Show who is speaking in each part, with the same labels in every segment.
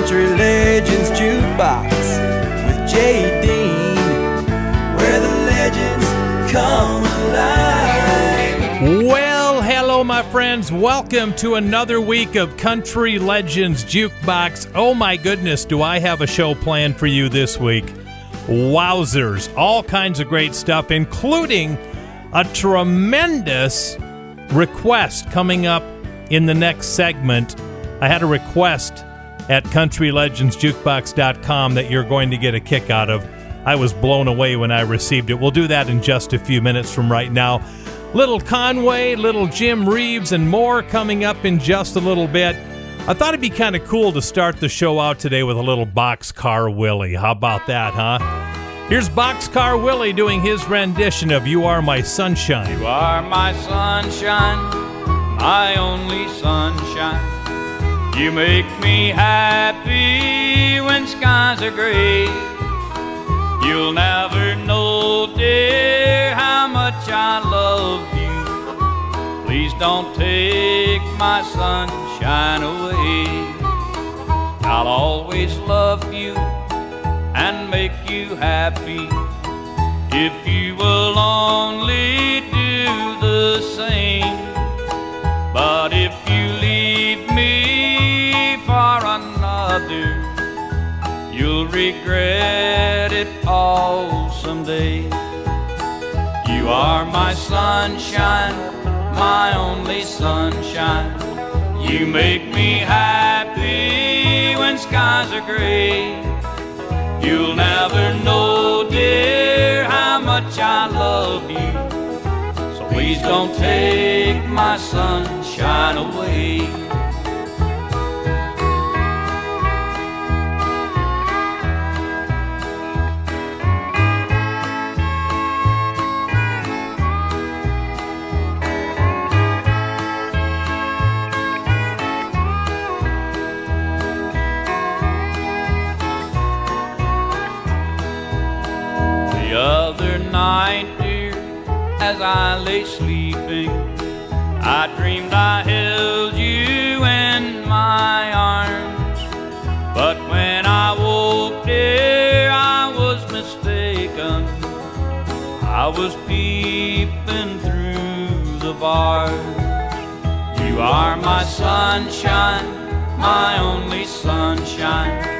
Speaker 1: Country Legends Jukebox with Jay Dean, where the legends come alive.
Speaker 2: Well, hello, my friends. Welcome to another week of Country Legends Jukebox. Oh, my goodness, do I have a show planned for you this week? Wowzers. All kinds of great stuff, including a tremendous request coming up in the next segment. I had a request at countrylegendsjukebox.com that you're going to get a kick out of. I was blown away when I received it. We'll do that in just a few minutes from right now. Little Conway, little Jim Reeves, and more coming up in just a little bit. I thought it'd be kind of cool to start the show out today with a little Boxcar Willie. How about that, huh? Here's Boxcar Willie doing his rendition of You Are My Sunshine.
Speaker 3: You are my sunshine, my only sunshine. You make me happy when skies are gray. You'll never know, dear, how much I love you. Please don't take my sunshine away. I'll always love you and make you happy if you will only do the same. But if you leave me for another, you'll regret it all someday. You are my sunshine, my only sunshine. You make me happy when skies are gray. You'll never know, dear, how much I love you. So please don't take my sunshine away. Night, dear, as I lay sleeping, I dreamed I held you in my arms. But when I woke, dear, I was mistaken. I was peeping through the bars. You are my sunshine, my only sunshine.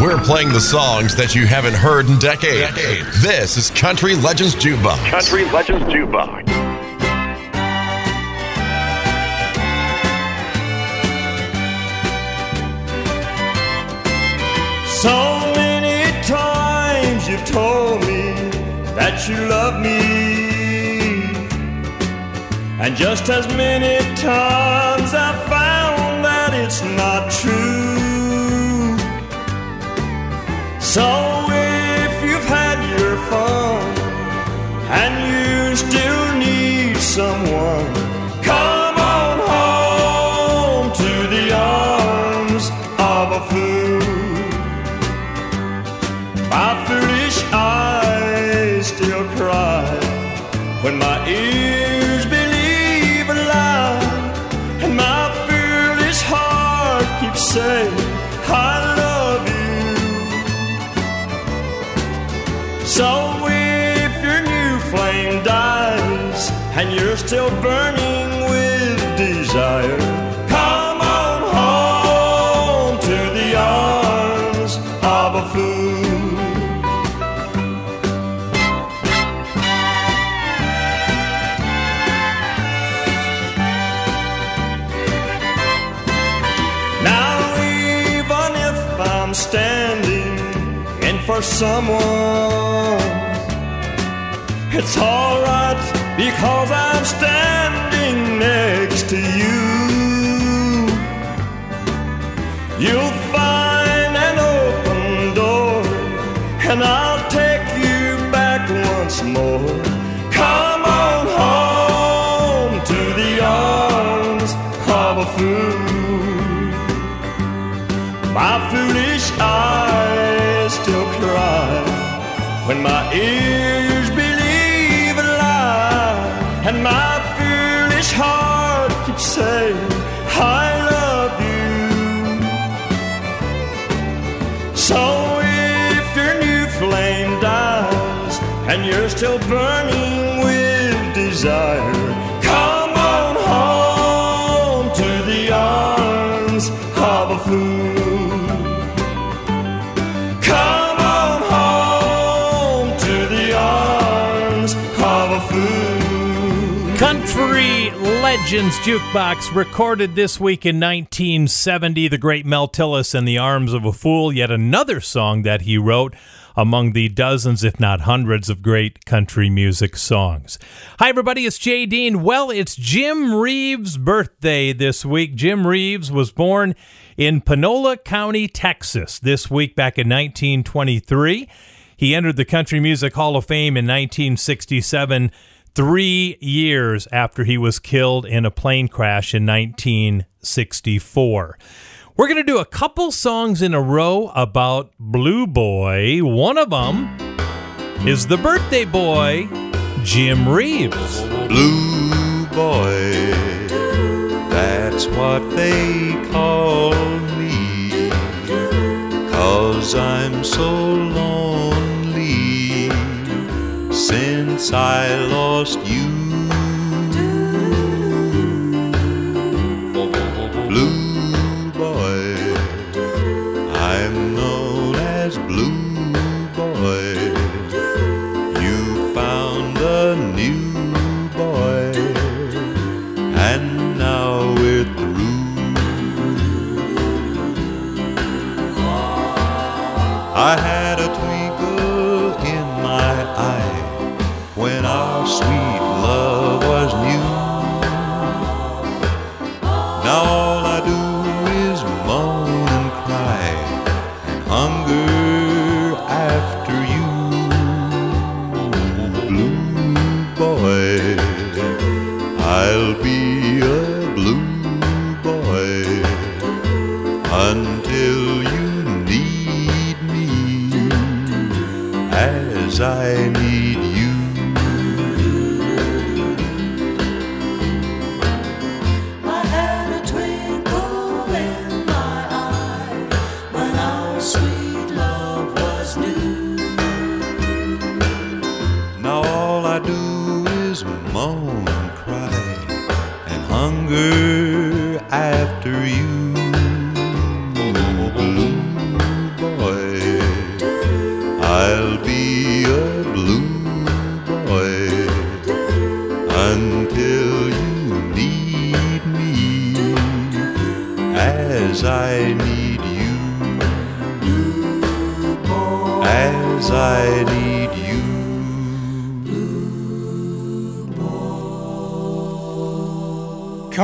Speaker 4: We're playing the songs that you haven't heard in decades. This is Country Legends Jukebox.
Speaker 5: Country Legends Jukebox.
Speaker 1: So many times you've told me that you love me. And just as many times I So if you've had your fun and you still need someone, come on home to the arms of a fool. My foolish eyes still cry when my ears believe a lie, and my foolish heart keeps saying, still burning with desire.
Speaker 6: Come on home to the arms of a fool. Now, even if I'm standing in for someone, it's alright because I standing next to
Speaker 1: you. Legends Jukebox, recorded this week in 1970. The great Mel Tillis and the Arms of a Fool, yet another song that he wrote among the dozens, if not hundreds, of great country music songs. Hi, everybody, it's Jay Dean. Well, it's Jim Reeves' birthday this week. Jim Reeves was born in Panola County, Texas, this week back in 1923. He entered the Country Music Hall of Fame in 1967 three years after he was killed in a plane crash in 1964. We're going to do a couple songs in a row about Blue Boy. One of them is the birthday boy, Jim Reeves.
Speaker 7: Blue boy, that's what they call me. Cause I'm so lonely since I lost you.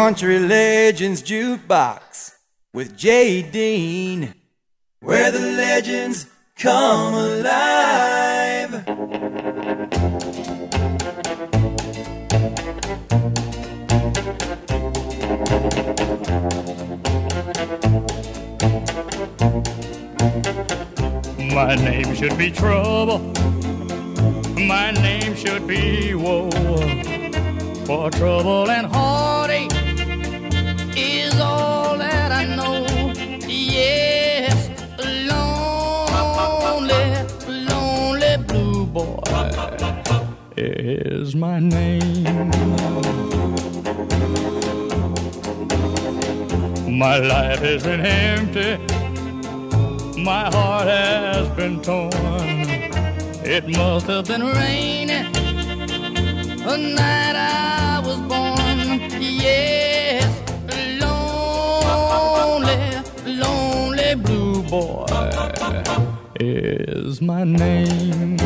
Speaker 8: Country Legends Jukebox with Jay Dean, where the legends come alive.
Speaker 9: My name should be trouble. My name should be woe. For trouble and heartache is my name. My life has been empty. My heart has been torn. It must have been raining the night I was born. Yes, lonely, lonely blue boy
Speaker 10: is my name.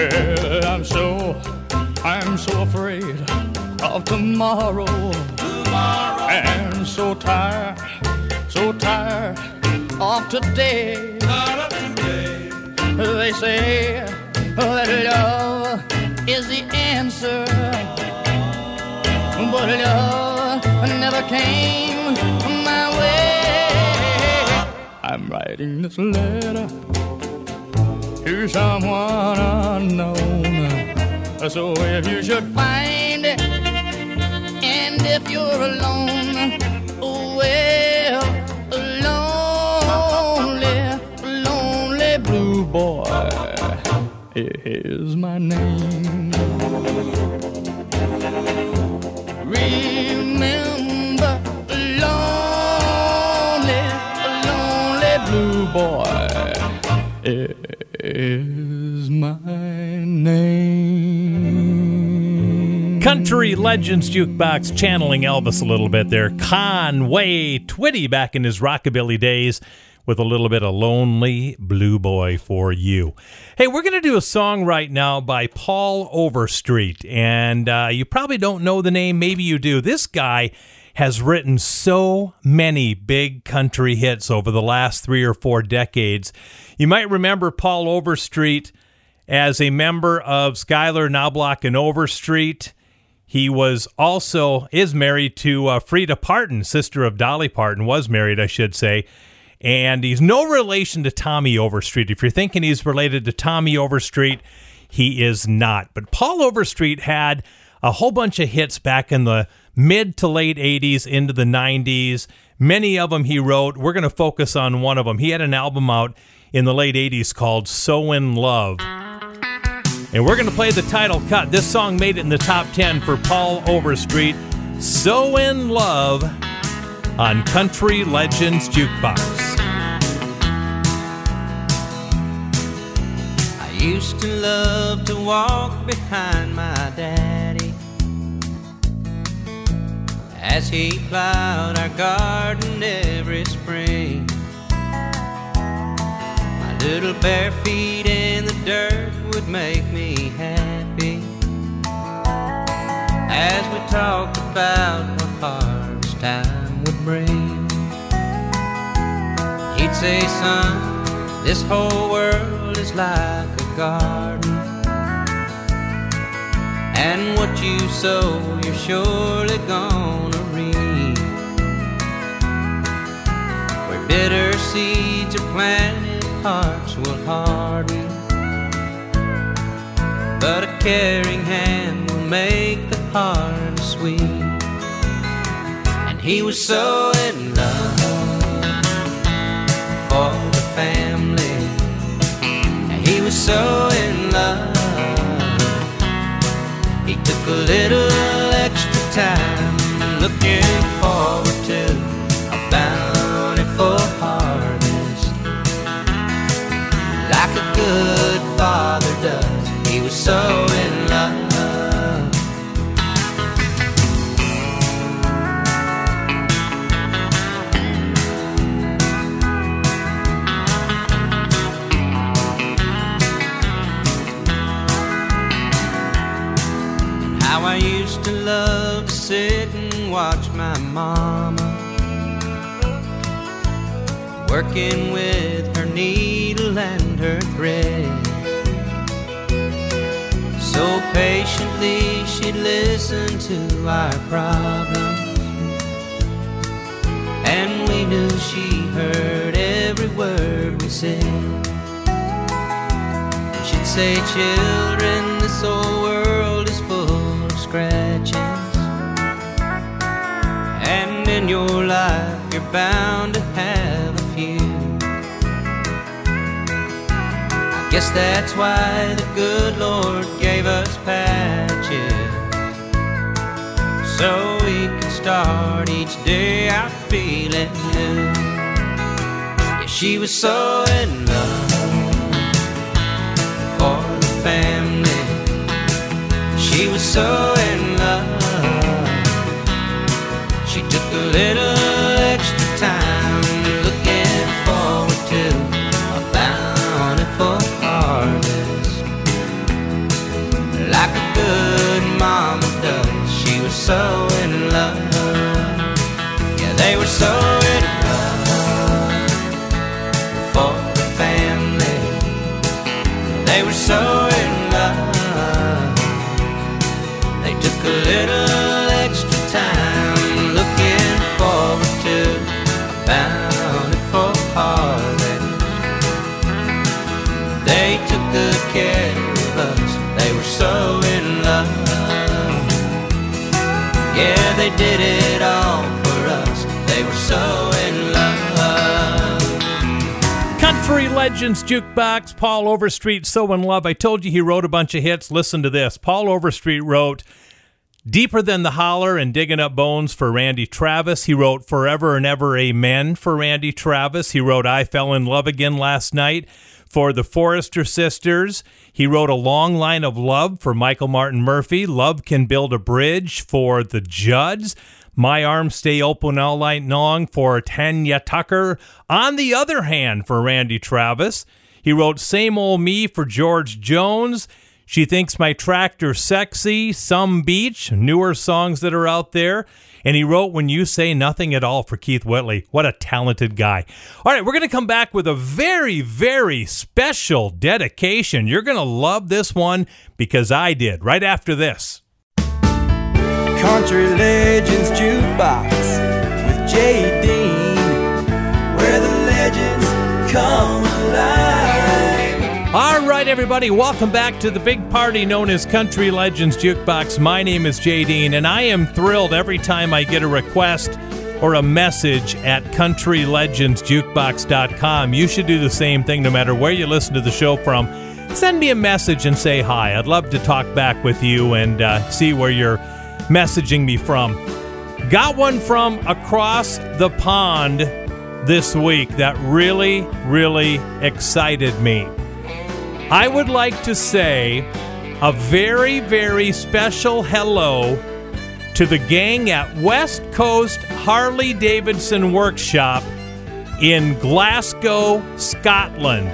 Speaker 10: Well, I'm so, I'm so afraid of tomorrow. Tomorrow. And so tired, so tired of today. They say that love is the answer, but love never came my way. I'm writing this letter to someone unknown. So if you should find it, and if you're alone, well, lonely, lonely blue boy is my name. Remember, lonely, lonely blue boy is my name.
Speaker 2: Country Legends Jukebox channeling Elvis a little bit there. Conway Twitty back in his rockabilly days with a little bit of Lonely Blue Boy for you. Hey, we're going to do a song right now by Paul Overstreet. And uh, you probably don't know the name, maybe you do. This guy has written so many big country hits over the last three or four decades. You might remember Paul Overstreet as a member of Schuyler Knobloch and Overstreet. He was also is married to uh, Frieda Parton, sister of Dolly Parton, was married, I should say. And he's no relation to Tommy Overstreet. If you're thinking he's related to Tommy Overstreet, he is not. But Paul Overstreet had a whole bunch of hits back in the mid to late 80s into the 90s. Many of them he wrote. We're going to focus on one of them. He had an album out in the late 80s called So in Love. And we're going to play the title cut. This song made it in the top 10 for Paul Overstreet. So in Love on Country Legends Jukebox.
Speaker 11: I used to love to walk behind my daddy as he plowed our garden every spring. My little bare feet in the dirt would make me happy as we talked about what harvest time would bring. He'd say, son, this whole world is like a garden. And what you sow, you're surely gonna bitter seeds are planted, hearts will harden. But a caring hand will make the harvest sweet. And he was so in love for the family. And he was so in love. He took a little extra time looking forward to a bountiful harvest. Like a good father does, he was so in love. How I used to love to sit and watch my mama working with her needle and her thread. So patiently she'd listen to our problems, and we knew she heard every word we said. She'd say, Children, this old world is full of scratches. And in your life, you're bound to have guess that's why the good Lord gave us patches. So we can start each day out feeling new. Yeah, she was so in love for the family. She was so in love. She took a little so in love. Yeah, they were so in love for the family. They were so in love. They took a little extra time looking forward to a bountiful harvest. They took good care did it all for us. They were so in love.
Speaker 2: Country Legends Jukebox, Paul Overstreet, So in Love. I told you he wrote a bunch of hits. Listen to this. Paul Overstreet wrote Deeper Than the Holler and Digging Up Bones for Randy Travis. He wrote Forever and Ever Amen for Randy Travis. He wrote I Fell in Love Again last night for the Forester Sisters. He wrote A Long Line of Love for Michael Martin Murphey. Love Can Build a Bridge for the Judds. My Arms Stay Open All Night Long for Tanya Tucker. On the other hand, for Randy Travis, he wrote Same Old Me for George Jones. She Thinks My Tractor Sexy, Some Beach, newer songs that are out there. And he wrote When You Say Nothing at All for Keith Whitley. What a talented guy. All right, we're going to come back with a very, very special dedication. You're going to love this one because I did right after this.
Speaker 12: Country Legends Jukebox with where the legends come
Speaker 2: everybody, welcome back to the big party known as Country Legends Jukebox. My name is Jay Dean, and I am thrilled every time I get a request or a message at countrylegendsjukebox.com. You should do the same thing no matter where you listen to the show from. Send me a message and say hi. I'd love to talk back with you and uh, see where you're messaging me from. Got one from across the pond this week that really, really excited me. I would like to say a very, very special hello to the gang at West Coast Harley Davidson Workshop in Glasgow, Scotland.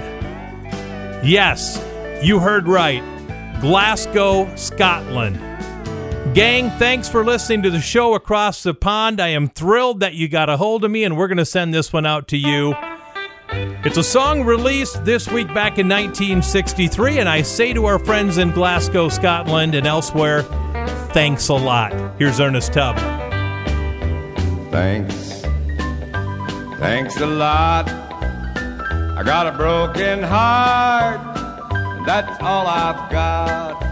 Speaker 2: Yes, you heard right. Glasgow, Scotland. Gang, thanks for listening to the show across the pond. I am thrilled that you got a hold of me, and we're going to send this one out to you. It's a song released this week back in 1963, and I say to our friends in Glasgow, Scotland, and elsewhere, thanks a lot. Here's Ernest Tubb.
Speaker 13: Thanks. Thanks a lot. I got a broken heart, and that's all I've got.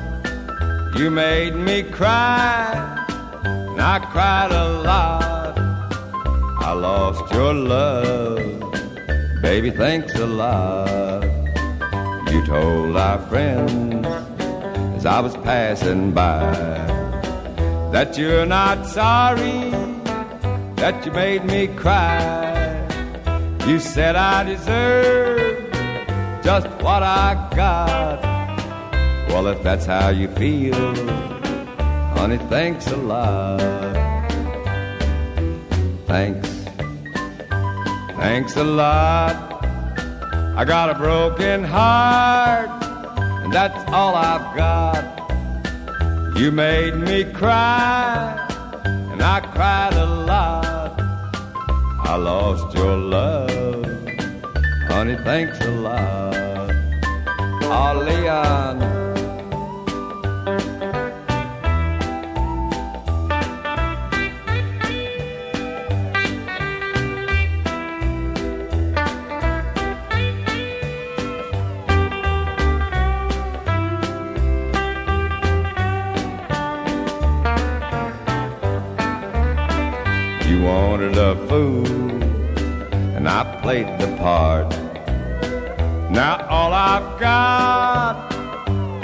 Speaker 13: You made me cry, and I cried a lot. I lost your love, baby, thanks a lot. You told our friends as I was passing by that you're not sorry that you made me cry. You said I deserve just what I got. Well, if that's how you feel, honey, thanks a lot. Thanks. Thanks a lot. I got a broken heart, and that's all I've got. You made me cry, and I cried a lot. I lost your love, honey, thanks a lot. Oh, Leon. Wanted a fool, and I played the part. Now all I've got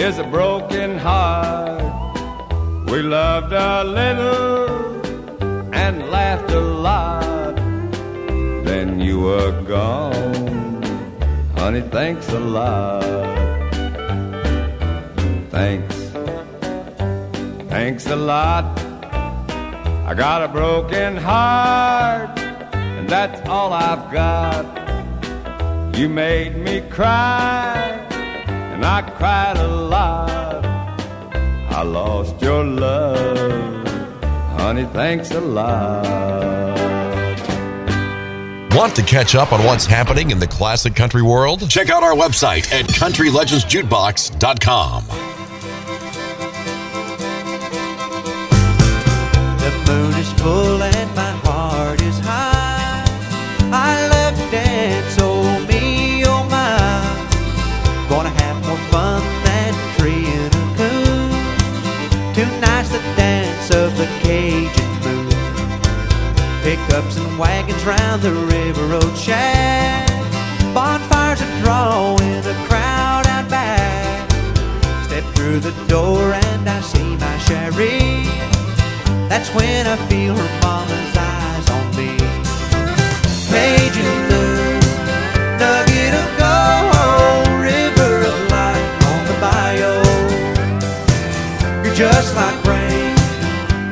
Speaker 13: is a broken heart. We loved a little and laughed a lot. Then you were gone, honey. Thanks a lot. Thanks, thanks a lot. I got a broken heart, and that's all I've got. You made me cry, and I cried a lot. I lost your love, Honey, thanks a lot.
Speaker 4: Want to catch up on what's happening in the classic country world? Check out our website at countrylegendsjukebox.com.
Speaker 14: is full and my heart is high. I love to dance, oh me, oh my. Gonna have more fun than tree in a coon. Tonight's the dance of the Cajun moon. Pickups and wagons round the river oh, road shack. Bonfires are drawing a crowd out back. Step through the door and I see my Cherie. That's when I feel her mama's eyes on me. Cajun moon, nugget of gold, river of light on the bayou. You're just like rain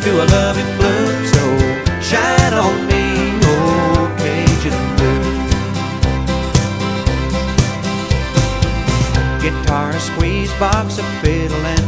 Speaker 14: to a loving bloom, so shine on me, oh Cajun moon. Guitar, a squeeze box, a fiddle and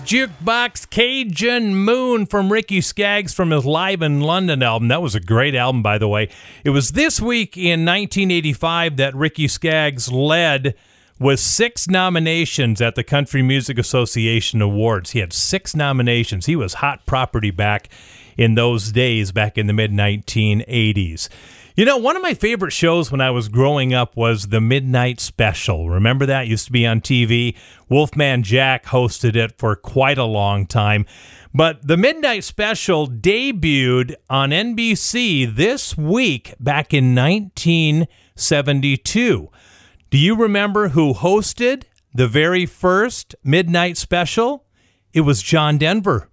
Speaker 2: Jukebox Cajun Moon from Ricky Skaggs from his Live in London album. That was a great album, by the way. It was this week in 1985 that Ricky Skaggs led with six nominations at the Country Music Association Awards. He had six nominations. He was hot property back in those days, back in the mid 1980s. You know, one of my favorite shows when I was growing up was the Midnight Special. Remember that? It used to be on TV. Wolfman Jack hosted it for quite a long time. But the Midnight Special debuted on NBC this week back in 1972. Do you remember who hosted the very first Midnight Special? It was John Denver.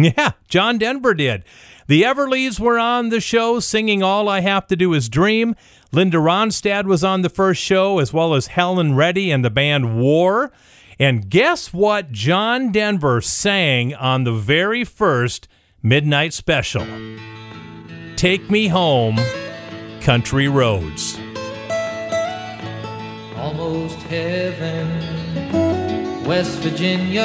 Speaker 2: Yeah, John Denver did. The Everlys were on the show singing All I Have to Do Is Dream. Linda Ronstadt was on the first show, as well as Helen Reddy and the band War. And guess what John Denver sang on the very first Midnight Special? Take Me Home, Country Roads.
Speaker 14: almost heaven.
Speaker 3: West Virginia,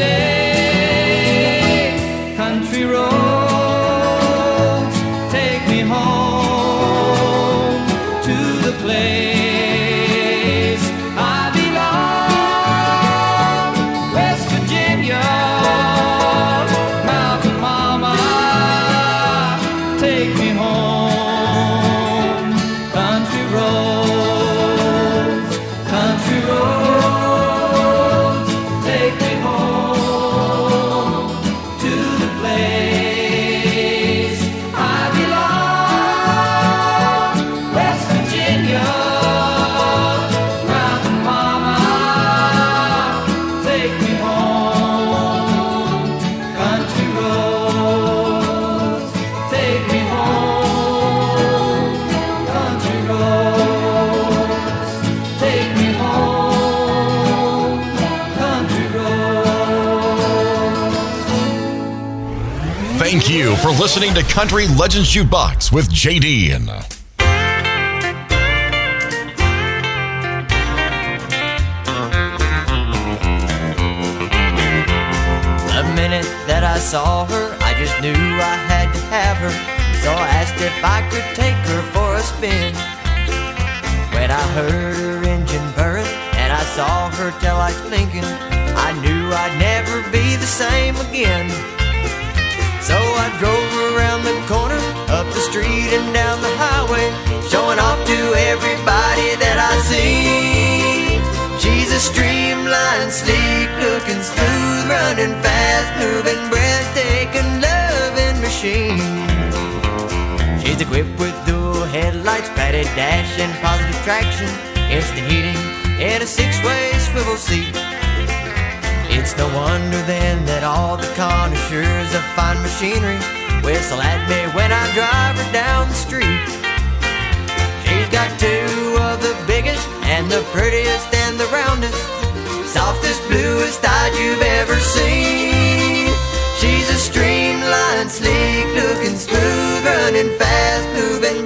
Speaker 3: Yesterday,
Speaker 4: listening to Country Legends Jukebox with JD.
Speaker 15: Uh, the minute that I saw her, I just knew I had to have her. So I asked if I could take her for a spin. When I heard her engine purring and I saw her taillights blinking, I knew I'd never be the same again. So I drove around the corner, up the street and down the highway, showing off to everybody that I see. She's a streamlined, sleek looking, smooth running, fast moving, breathtaking, loving machine. She's equipped with dual headlights, padded dash, and positive traction, instant heating, and a six way swivel seat. It's no wonder then that all the connoisseurs of fine machinery whistle at me when I drive her down the street. She's got two of the biggest and the prettiest and the roundest, softest, bluest eyes you've ever seen. She's a streamlined, sleek looking, smooth running, fast moving,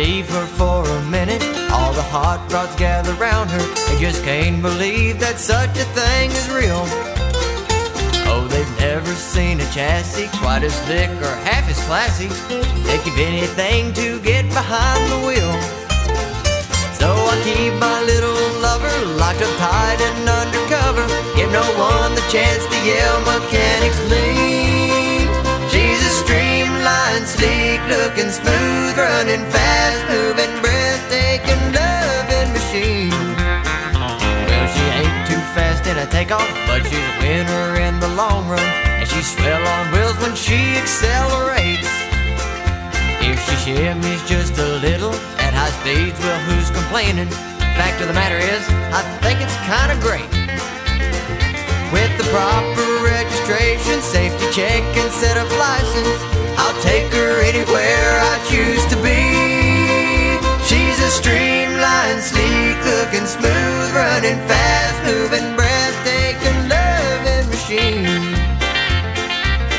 Speaker 15: leave her for a minute, all the hot rods gather round her. They just can't believe that such a thing is real. Oh, they've never seen a chassis quite as slick or half as classy. They give anything to get behind the wheel. So I keep my little lover locked up tight and undercover. Give no one the chance to yell mechanics lean line sleek, looking smooth, running fast, moving, breathtaking, loving machine. Well, she ain't too fast in a takeoff, but she's a winner in the long run, and she's swell on wheels when she accelerates. If she shimmies just a little at high speeds, well, who's complaining? Fact of the matter is, I think it's kind of great. With the proper registration, safety check, and set of license. I'll take her anywhere I choose to be. She's a streamlined, sleek looking, smooth running, fast moving, breathtaking, loving machine.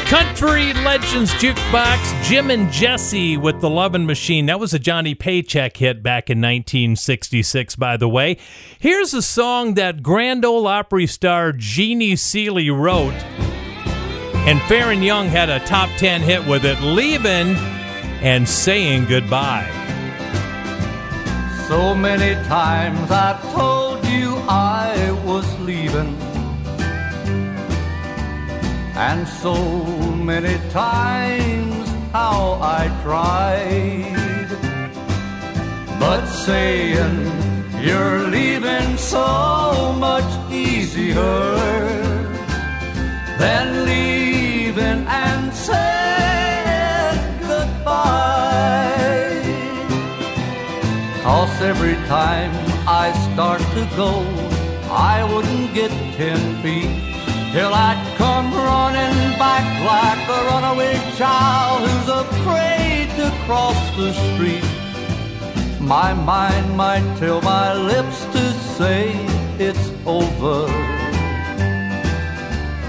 Speaker 2: Country Legends Jukebox, Jim and Jesse with the Lovin' Machine. That was a Johnny Paycheck hit back in 1966, by the way. Here's a song that Grand Ole Opry star Jeannie Seely wrote, and Faron Young had a top 10 hit with it, Leaving and Saying Goodbye.
Speaker 16: So many times I've told you I was leaving. And so many times how I tried. But saying you're leaving so much easier than leaving Every time I start to go, I wouldn't get ten feet till I'd come running back like a runaway child who's afraid to cross the street. My mind might tell my lips to say it's over,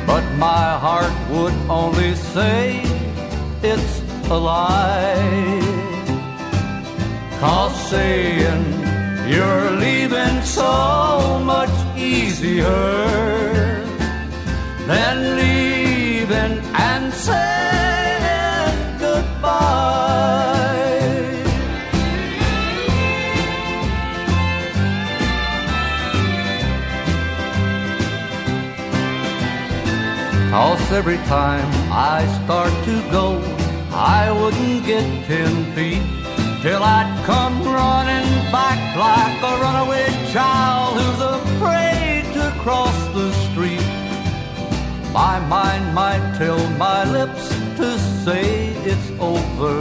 Speaker 16: but my heart would only say it's a lie. Cause saying you're leaving so much easier than leaving and saying goodbye. Cause every time I start to go, I wouldn't get ten feet till I'd come running back like a runaway child who's afraid to cross the street. My mind might tell my lips to say it's over,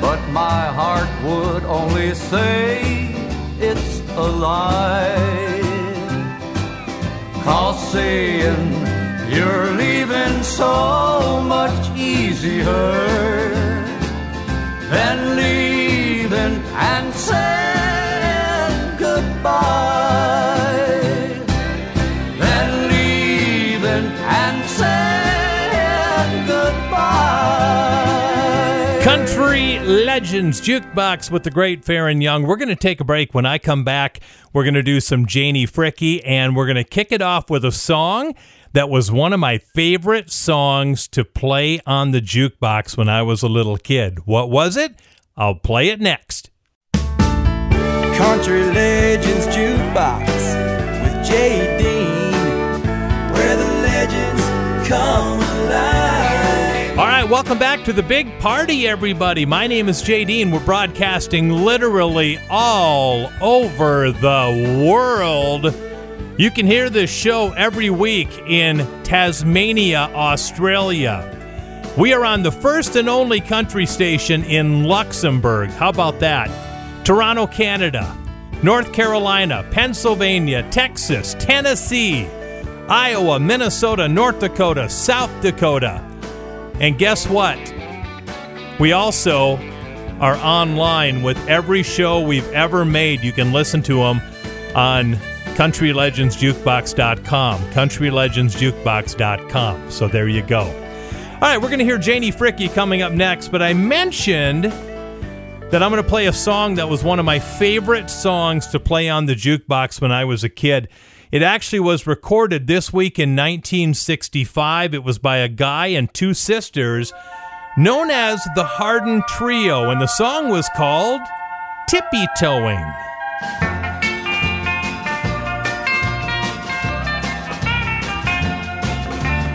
Speaker 16: but my heart would only say it's a lie. Cause saying you're leaving so much easier than leaving and saying goodbye. Leaving and saying goodbye.
Speaker 2: Country Legends Jukebox with the great Faron Young. We're going to take a break. When I come back, we're going to do some Janie Fricke, and we're going to kick it off with a song that was one of my favorite songs to play on the jukebox when I was a little kid. What was it? I'll play it next.
Speaker 12: Country Legends Jukebox with Dean, where the legends come alive.
Speaker 2: All right, welcome back to the big party, everybody. My name is JD, and we're broadcasting literally all over the world. You can hear this show every week in Tasmania, Australia. We are on the first and only country station in Luxembourg. How about that? Toronto, Canada, North Carolina, Pennsylvania, Texas, Tennessee, Iowa, Minnesota, North Dakota, South Dakota. And guess what? We also are online with every show we've ever made. You can listen to them on countrylegendsjukebox.com. Countrylegendsjukebox.com. So there you go. All right, we're going to hear Janie Fricke coming up next, but I mentioned that I'm going to play a song that was one of my favorite songs to play on the jukebox when I was a kid. It actually was recorded this week in 1965. It was by a guy and two sisters known as the Hardin Trio, and the song was called Tippy Toeing.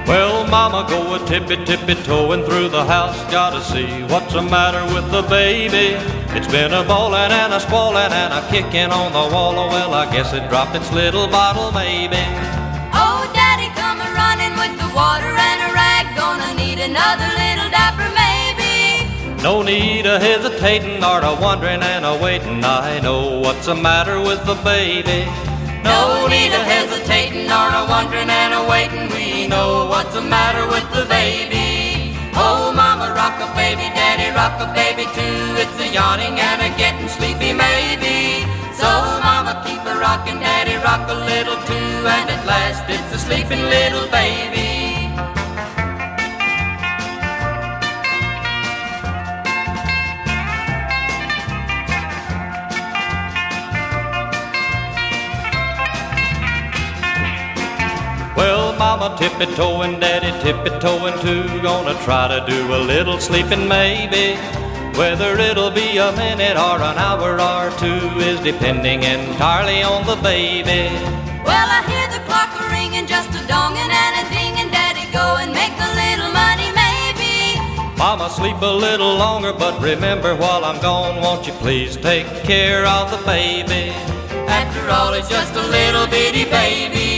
Speaker 17: Well, mama, go a tippy tippy toeing through the house. Gotta see what's the matter with the baby. It's been a bowling and a squalling and a kicking on the wall. Oh, well, I guess it dropped its little bottle, maybe.
Speaker 18: Oh, Daddy, come a running with the water and a rag. Gonna need another little dapper, maybe.
Speaker 17: No need of hesitating or a wondering and a waiting. I know what's the matter with the baby.
Speaker 18: No need of hesitating or a wondering and a waiting. We know what's the matter with the baby. Oh, Mama, rock a baby, Daddy, rock a baby too. It's a yawning and a getting sleepy, maybe. So, Mama, keep a rocking, Daddy, rock a little too. And at last, it's a sleeping little baby.
Speaker 17: Well, Mama tippy-toeing, Daddy tippy-toeing too. Gonna try to do a little sleeping maybe. Whether it'll be a minute or an hour or two is depending entirely on the baby.
Speaker 18: Well, I hear the clock a ringing, just a donging and a dinging. Daddy, go and make a little money, maybe.
Speaker 17: Mama, sleep a little longer, but remember while I'm gone, won't you please take care of the baby?
Speaker 18: After all, it's just a little bitty baby.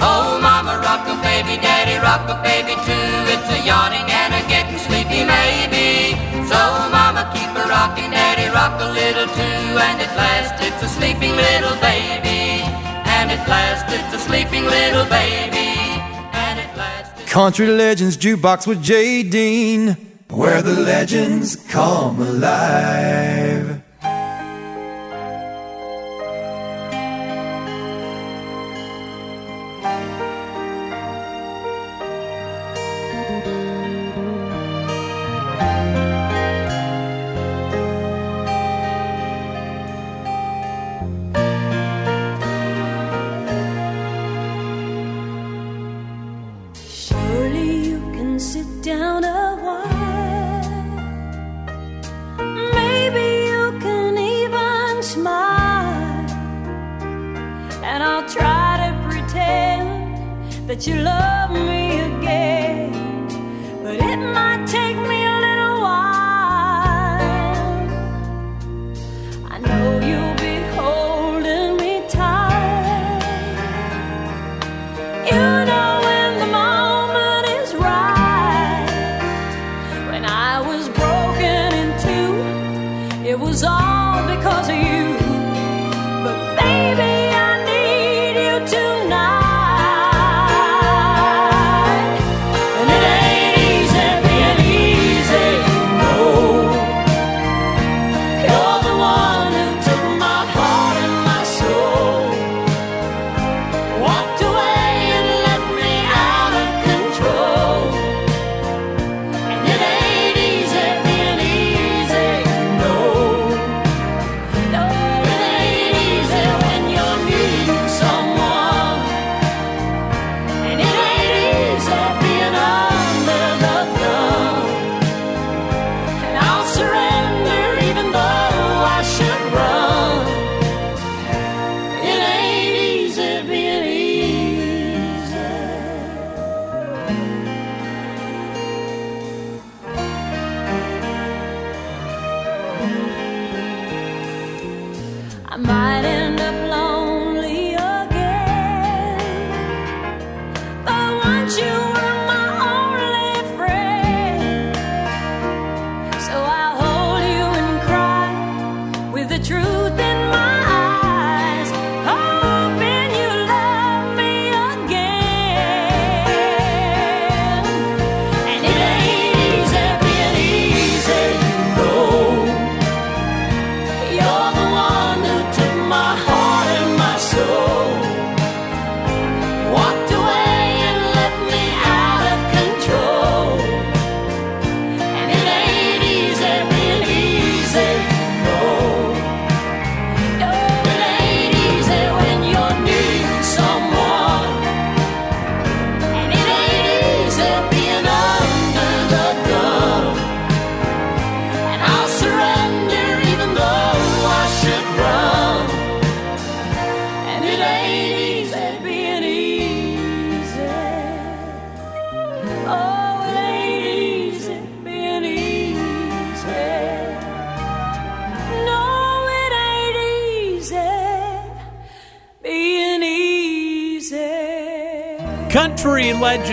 Speaker 18: Oh, Mama, rock a baby, Daddy, rock a baby too. It's a yawning and a getting sleepy, maybe. So, Mama, keep a rocking, Daddy, rock a little too. And at last, it's a sleeping little baby. And at last, it's a sleeping little baby. And at last,
Speaker 12: Country Legends Jukebox with Jay Dean, where the legends come alive.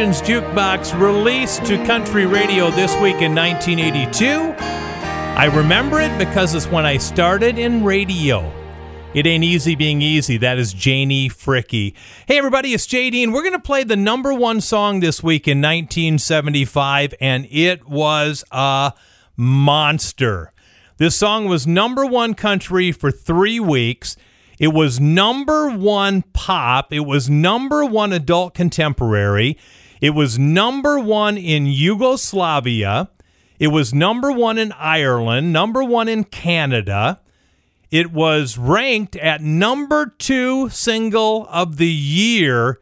Speaker 2: Legends Jukebox released to country radio this week in 1982. I remember it because it's when I started in radio. It ain't easy being easy. That is Janie Fricke. Hey, everybody, it's JD, and we're going to play the number one song this week in 1975, and it was a monster. This song was number one country for three weeks. It was number one pop. It was number one adult contemporary. It was number one in Yugoslavia. It was number one in Ireland, number one in Canada. It was ranked at number two single of the year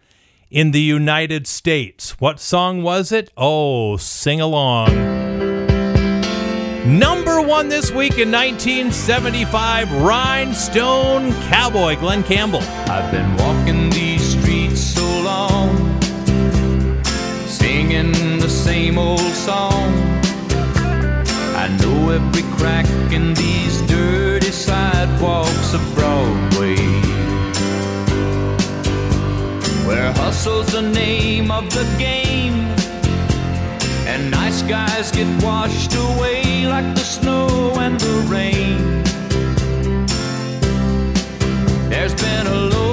Speaker 2: in the United States. What song was it? Oh, sing along. Number one this week in 1975, Rhinestone Cowboy, Glen Campbell.
Speaker 3: I've been walking these same old song. I know every crack in these dirty sidewalks of Broadway. Where hustle's the name of the game, and nice guys get washed away like the snow and the rain. There's been a load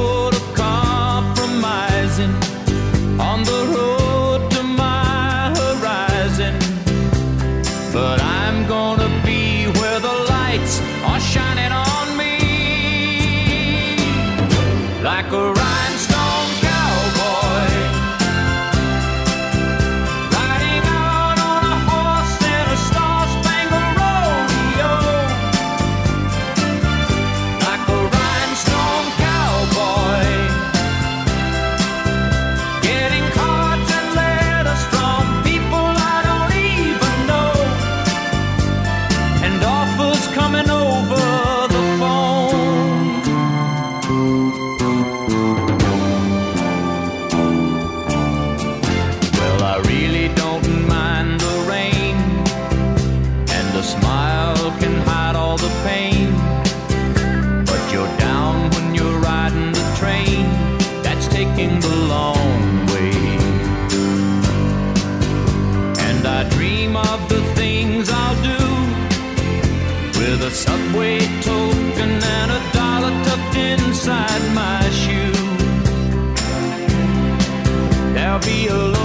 Speaker 3: be a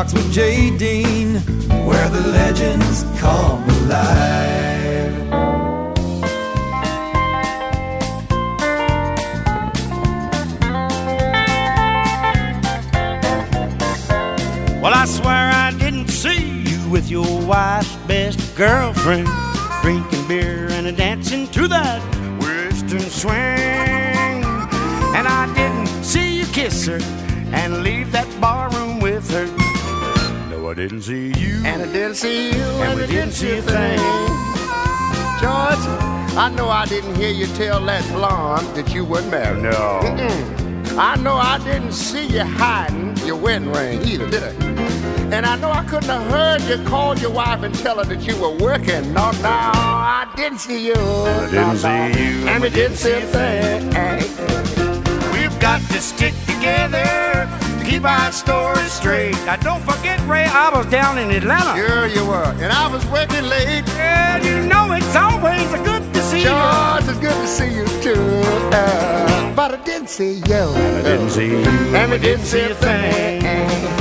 Speaker 3: With
Speaker 8: Jay Dean, where the legends come alive.
Speaker 19: Well, I swear I didn't see you with your wife's best girlfriend, drinking beer and a dancing to that western swing. And I didn't see you kiss her and leave that barroom I didn't see you.
Speaker 20: And I didn't see you,
Speaker 19: And we didn't see a thing.
Speaker 20: George, I know I didn't hear you tell that blonde that you weren't married.
Speaker 19: No.
Speaker 20: Mm-mm. I know I didn't see you hiding your wedding ring either, did I? And I know I couldn't have heard you call your wife and tell her that you were working. No, no, I didn't see you.
Speaker 19: I didn't see you.
Speaker 20: And we didn't see a thing.
Speaker 19: We've got to stick together to keep our story straight. Now, don't forget, Ray, I was down in Atlanta.
Speaker 20: Sure you were. And I was working late.
Speaker 19: Yeah, you know it's always a good to see you.
Speaker 20: George, it's good to see you too. Uh, but I didn't see you. And
Speaker 19: I didn't see you.
Speaker 20: And I didn't see a thing.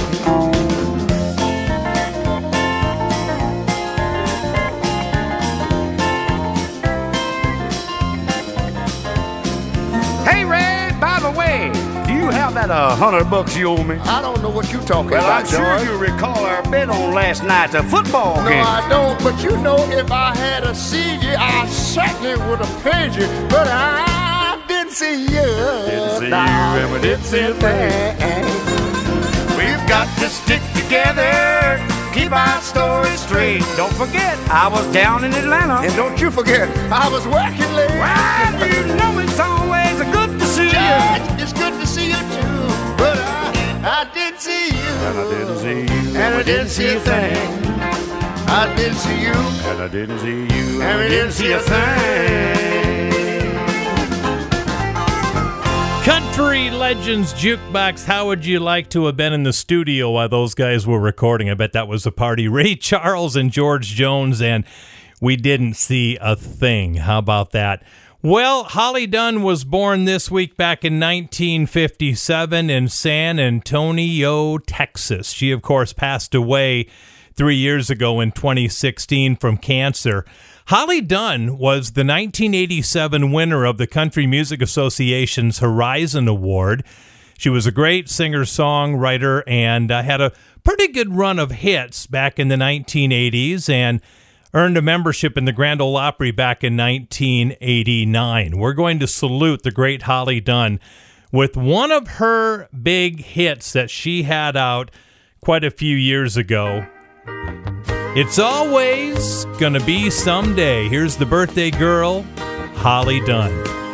Speaker 19: You have that uh, hundred bucks you owe me?
Speaker 20: I don't know what you're talking
Speaker 19: Well,
Speaker 20: about,
Speaker 19: I'm sure
Speaker 20: George.
Speaker 19: you recall our bet on last night's a football
Speaker 20: No,
Speaker 19: game.
Speaker 20: I don't. But you know, if I had a seen you, I certainly would have paid you. But I didn't see you.
Speaker 19: Didn't see you,
Speaker 20: No,
Speaker 19: and we didn't see a thing. We've got to stick together, keep our story straight. Don't forget, I was down in Atlanta.
Speaker 20: And don't you forget, I was working late.
Speaker 19: Well, you know it's always good to see you.
Speaker 20: It's good to see you too. But I, I didn't see you.
Speaker 19: And I didn't see you.
Speaker 20: And I didn't see a thing. I didn't see you.
Speaker 19: And I didn't see you.
Speaker 20: And we didn't see a thing.
Speaker 2: Country Legends Jukebox. How would you like to have been in the studio while those guys were recording? I bet that was a party. Ray Charles and George Jones, and we didn't see a thing. How about that? Well, Holly Dunn was born this week back in 1957 in San Antonio, Texas. She, of course, passed away three years ago in 2016 from cancer. Holly Dunn was the 1987 winner of the Country Music Association's Horizon Award. She was a great singer songwriter and uh, had a pretty good run of hits back in the 1980s and earned a membership in the Grand Ole Opry back in 1989. We're going to salute the great Holly Dunn with one of her big hits that she had out quite a few years ago. It's always gonna be someday. Here's the birthday girl, Holly Dunn.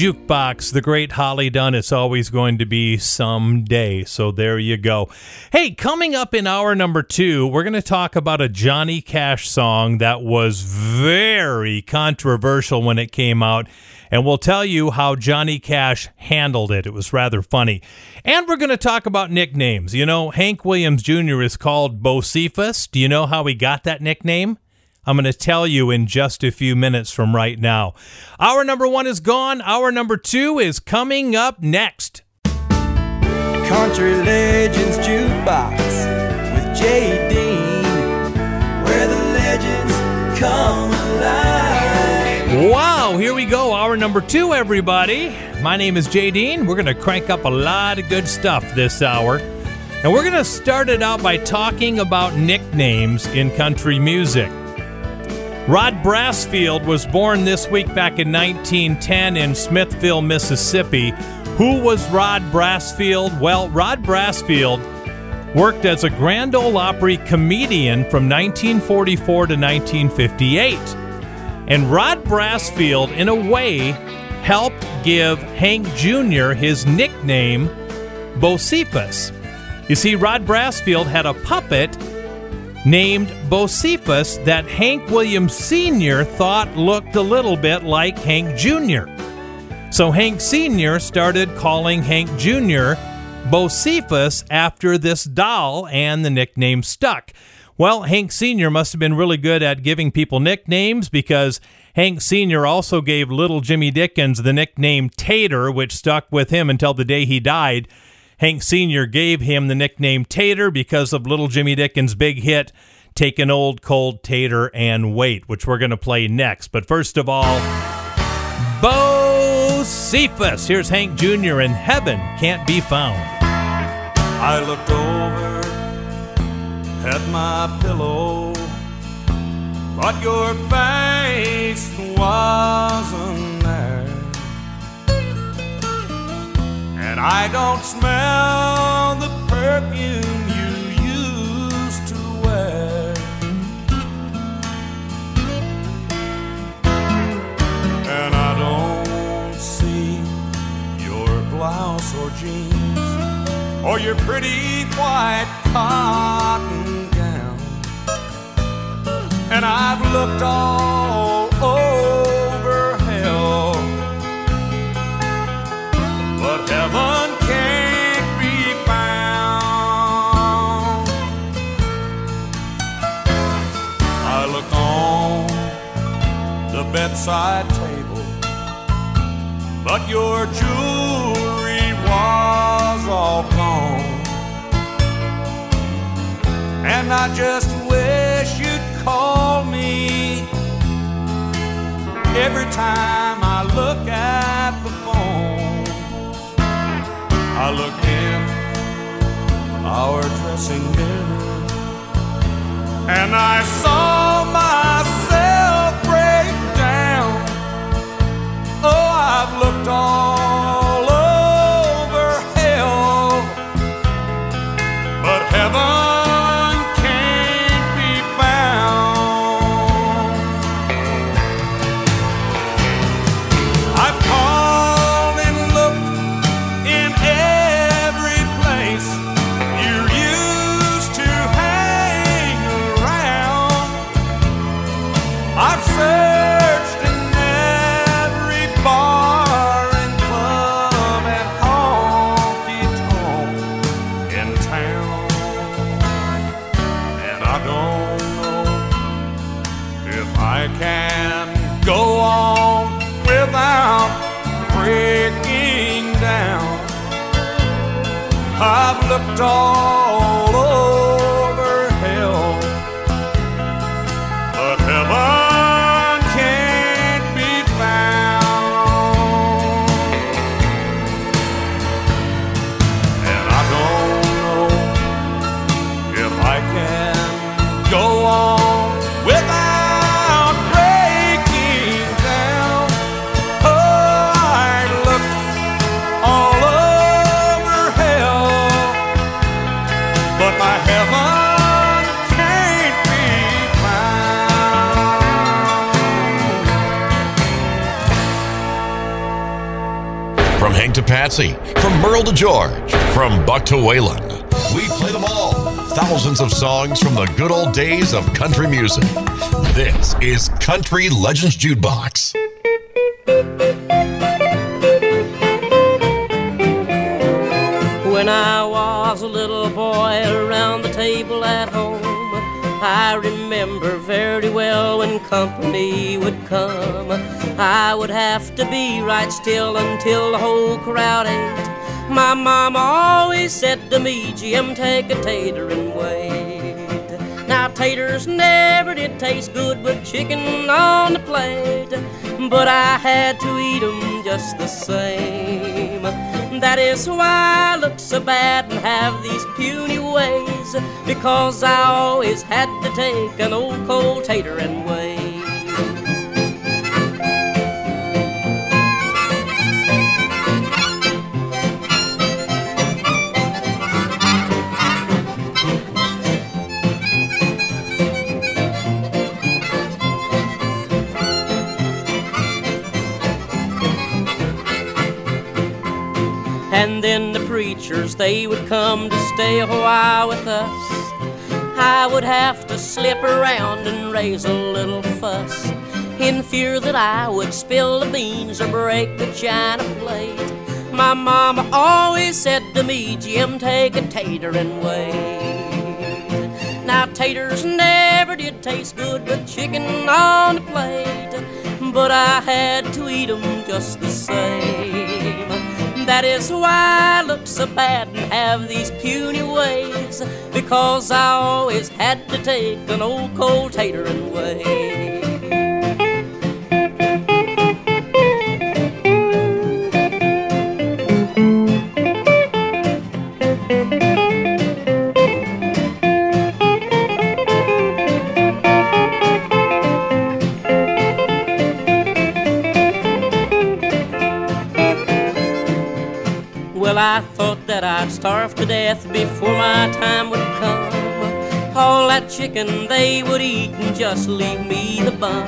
Speaker 2: Jukebox, the great Holly Dunn. It's always going to be someday. So there you go. Hey, coming up in hour number two, we're going to talk about a Johnny Cash song that was very controversial when it came out. And we'll tell you how Johnny Cash handled it. It was rather funny. And we're going to talk about nicknames. You know, Hank Williams Jr. is called Bocephus. Do you know how he got that nickname? I'm going to tell you in just a few minutes from right now. Hour number one is gone. Hour number two is coming up next.
Speaker 12: Country Legends Jukebox with Jay Dean, where the legends come alive.
Speaker 2: Wow, here we go. Hour number two, everybody. My name is Jay Dean. We're going to crank up a lot of good stuff this hour. And we're going to start it out by talking about nicknames in country music. Rod Brasfield was born this week back in 1910 in Smithville, Mississippi. Who was Rod Brasfield? Well, Rod Brasfield worked as a Grand Ole Opry comedian from 1944 to 1958. And Rod Brasfield, in a way, helped give Hank Jr. his nickname, Bocephus. You see, Rod Brasfield had a puppet named Bocephus that Hank Williams Sr. thought looked a little bit like Hank Jr. So Hank Sr. started calling Hank Jr. Bocephus after this doll, and the nickname stuck. Well, Hank Sr. must have been really good at giving people nicknames because Hank Sr. also gave little Jimmy Dickens the nickname Tater, which stuck with him until the day he died. Hank Sr. gave him the nickname Tater because of Little Jimmy Dickens' big hit, Take an Old Cold Tater and Wait, which we're going to play next. But first of all, Bo Bocephus. Here's Hank Jr. in Heaven Can't Be Found.
Speaker 21: I looked over at my pillow, but your face wasn't And I don't smell the perfume you used to wear. And I don't see your blouse or jeans or your pretty white cotton gown. And I've looked all bedside table, but your jewelry was all gone. And I just wish you'd call me every time I look at the phone. I look in our dressing mirror and I saw myself I've to
Speaker 4: Waylon. We play them all. Thousands of songs from the good old days of country music. This is Country Legends Jukebox.
Speaker 22: When I was a little boy around the table at home, I remember very well when company would come. I would have to be right still until the whole crowd ate. My mama always said to me, Jim, take a tater and wait. Now, taters never did taste good with chicken on the plate, but I had to eat 'em just the same. That is why I look so bad and have these puny ways, because I always had to take an old cold tater and wait. They would come to stay a while with us. I would have to slip around and raise a little fuss in fear that I would spill the beans or break the china plate. My mama always said to me, Jim, take a tater and wait. Now, taters never did taste good with chicken on the plate, but I had to eat 'em just the same. That is why I look so bad and have these puny ways, because I always had to take an old cold tater and death before my time would come. All that chicken they would eat and just leave me the bun.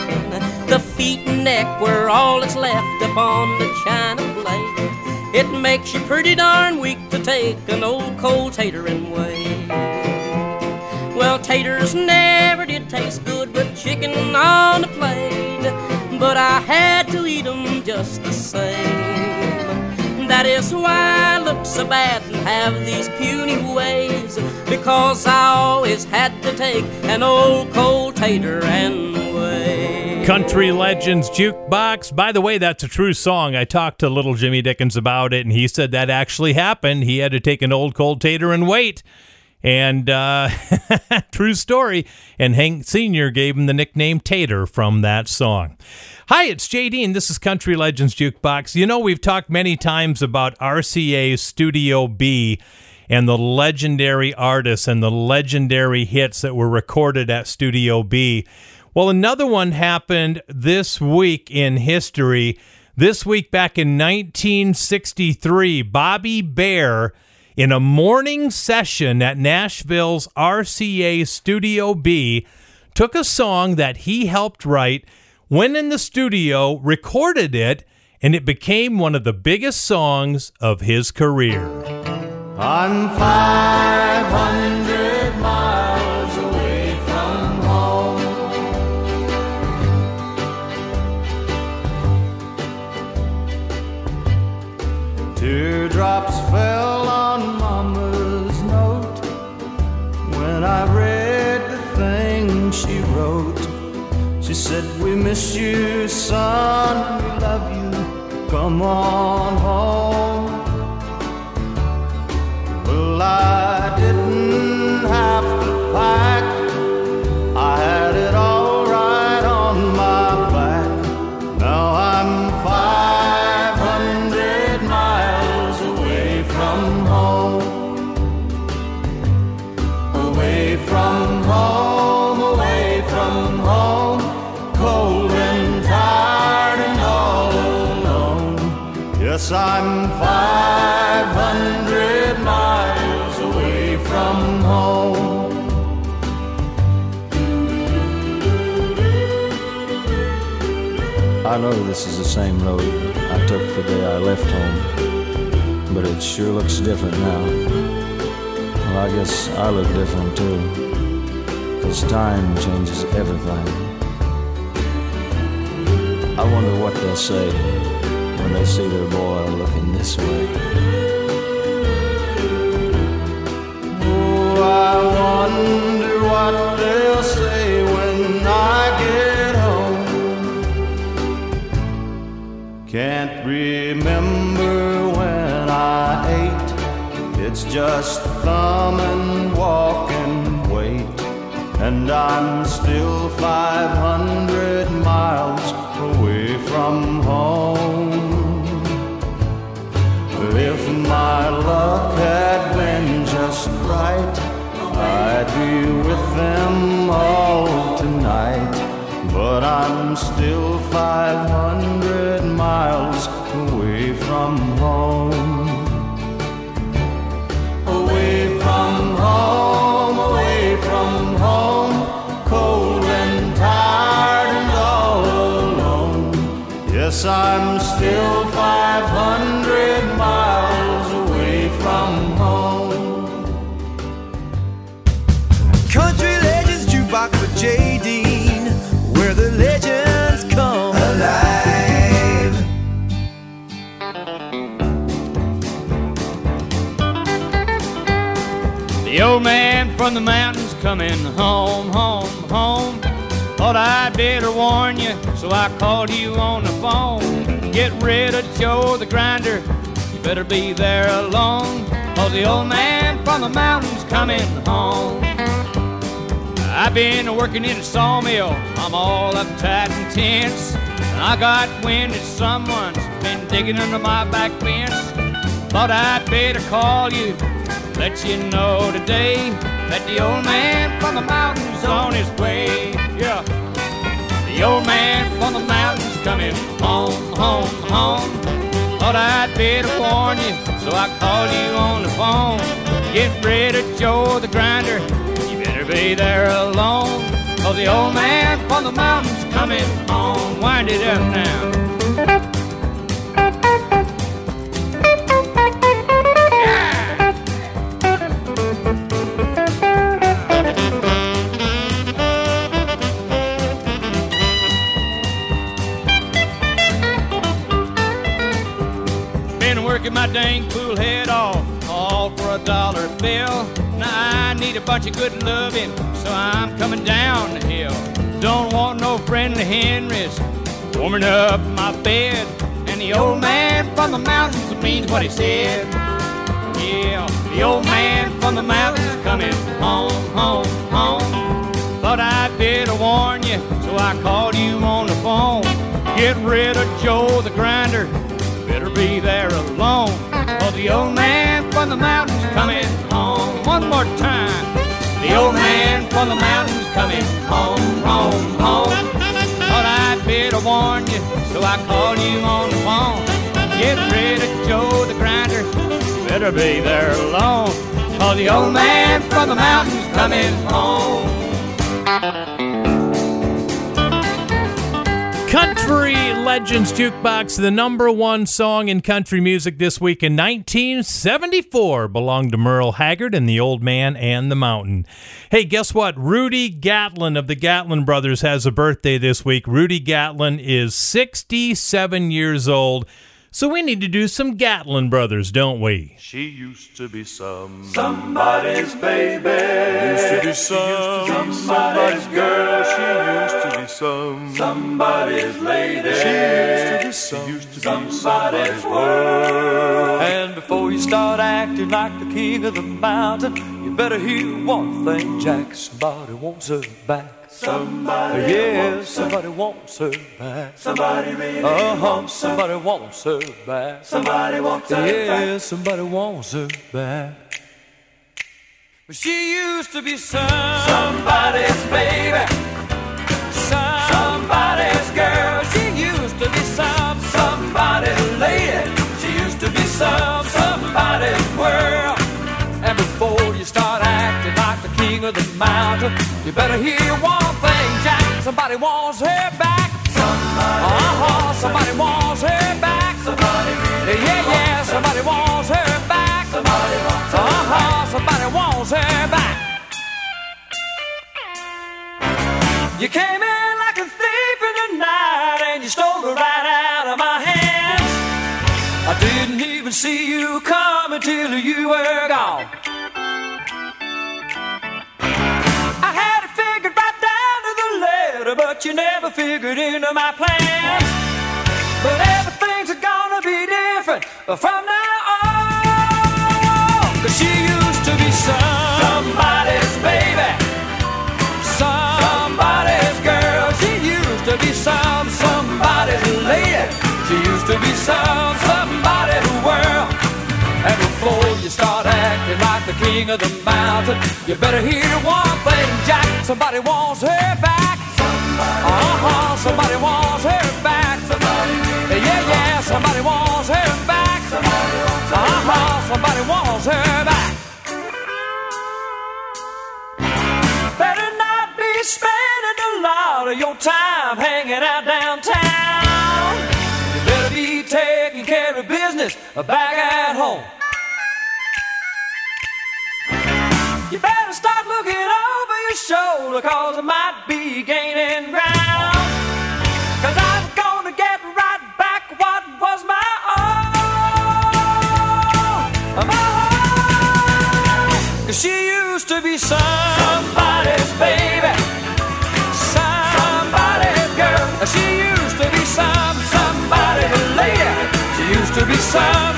Speaker 22: The feet and neck were all that's left upon the china plate. It makes you pretty darn weak to take an old cold tater and wait. Well, taters never did taste good with chicken on the plate, but I had to eat 'em just the same. That is why I look so bad and have these puny ways, because I always had to take an old cold tater and.
Speaker 2: Country Legends Jukebox. By the way, that's a true song. I talked to little Jimmy Dickens about it, and he said that actually happened. He had to take an old cold tater and wait. And uh, true story. And Hank Sr. gave him the nickname Tater from that song. Hi, it's JD, and this is Country Legends Jukebox. You know, we've talked many times about RCA Studio B and the legendary artists and the legendary hits that were recorded at Studio B. Well, another one happened this week in history. This week, back in 1963, Bobby Bare, in a morning session at Nashville's RCA Studio B, took a song that he helped write, went in the studio, recorded it, and it became one of the biggest songs of his career.
Speaker 16: I'm 500 miles away from home. Teardrops fell on Mama's note when I read the thing she wrote. She said, We miss you, son, we love you. Come on home. I didn't have to pack. I had it all right on my back. Now I'm 500 miles away from home. Away from home, away from home. Cold and tired and all alone. Yes, I'm
Speaker 23: know this is the same road I took the day I left home.
Speaker 16: but it sure looks different now. Well, I guess I look different too, because time changes everything. I wonder what they'll say when they see their boy looking this way. Oh, I wonder what they'll say Can't remember when I ate. It's just thumb and walk and wait. And I'm still 500 miles away from home. If my luck had been just right, I'd be with them all. But I'm still 500 miles away from home. Away from home, away from home, cold and tired and all alone. Yes, I'm still 500 miles away from home.
Speaker 8: Country Legends Jukebox with Jay The
Speaker 10: old man from the mountains coming home, home, home. Thought I'd better warn you, so I called you on the phone. Get rid of Joe the grinder, you better be there alone. Cause the old man from the mountains coming home. I've been working in a sawmill, I'm all uptight and tense. I got wind that someone's been digging under my back fence. Thought I'd better call you, let you know today that the old man from the mountains on his way. Yeah. The old man from the mountains coming home, home, home. Thought I'd better warn you, so I called you on the phone. Get rid of Joe the grinder, you better be there alone. Cause the old man from the mountains coming home. Wind it up now. My dang fool head off, all for a dollar bill. Now I need a bunch of good loving, so I'm coming down the hill. Don't want no friendly Henrys warming up my bed. And the old man from the mountains means what he said. Yeah, the old man from the mountains coming home, home, home. Thought I'd better warn you, so I called you on the phone. Get rid of Joe the grinder, better be there alone. Cause the old man from the mountains coming home. One more time. The old man from the mountains coming home, home, home. Thought I'd better warn you, so I called you on the phone. Get rid of Joe the grinder, better be there alone. Cause the old man from the mountains coming home.
Speaker 2: Country Legends Jukebox, the number one song in country music this week in 1974, belonged to Merle Haggard and the Old Man and the Mountain. Hey, guess what? Rudy Gatlin of the Gatlin Brothers has a birthday this week. Rudy Gatlin is 67 years old. So we need to do some Gatlin Brothers, don't we?
Speaker 7: She used to be some
Speaker 24: Somebody's baby.
Speaker 7: Used to be some somebody's girl. She used to be some
Speaker 24: Somebody's lady.
Speaker 7: She used to be some used to be
Speaker 24: Somebody's world.
Speaker 3: And before you start acting like the king of the mountain, you better hear one thing, Jack. Somebody wants her back.
Speaker 24: Somebody
Speaker 3: yeah,
Speaker 24: wants her.
Speaker 3: somebody wants her back.
Speaker 24: Somebody really
Speaker 3: uh-huh,
Speaker 24: wants her.
Speaker 3: somebody wants her back.
Speaker 24: Somebody wants her
Speaker 3: yeah,
Speaker 24: back.
Speaker 3: somebody wants her back. But she used to be some
Speaker 24: Somebody's baby.
Speaker 3: king of the mountain. You better hear one thing, Jack. Somebody wants her back.
Speaker 24: Somebody
Speaker 3: uh-huh. Somebody wants her back.
Speaker 24: Somebody really
Speaker 3: yeah, yeah.
Speaker 24: Somebody wants her back.
Speaker 3: Somebody wants her uh-huh. back. Somebody wants her back. You came in like a thief in the night and you stole her right out of my hands. I didn't even see you coming till you were gone. But you never figured into my plans. But everything's gonna be different from now on. Cause she used to be somebody's baby, somebody's girl. She used to be some somebody's lady. She used to be some somebody's world. And before you start acting like the king of the mountain, you better hear one thing, Jack. Somebody wants her back. Uh-huh, somebody wants her back. Yeah, yeah, somebody wants her back. Uh-huh, somebody wants her back. Better not be spending a lot of your time hanging out downtown. You better be taking care of business back at home. Shoulder, cause I might be gaining ground. Cause I'm gonna get right back what was my own. My own. Cause she used to be somebody's baby, somebody's girl. She used to be some somebody's lady. She used to be some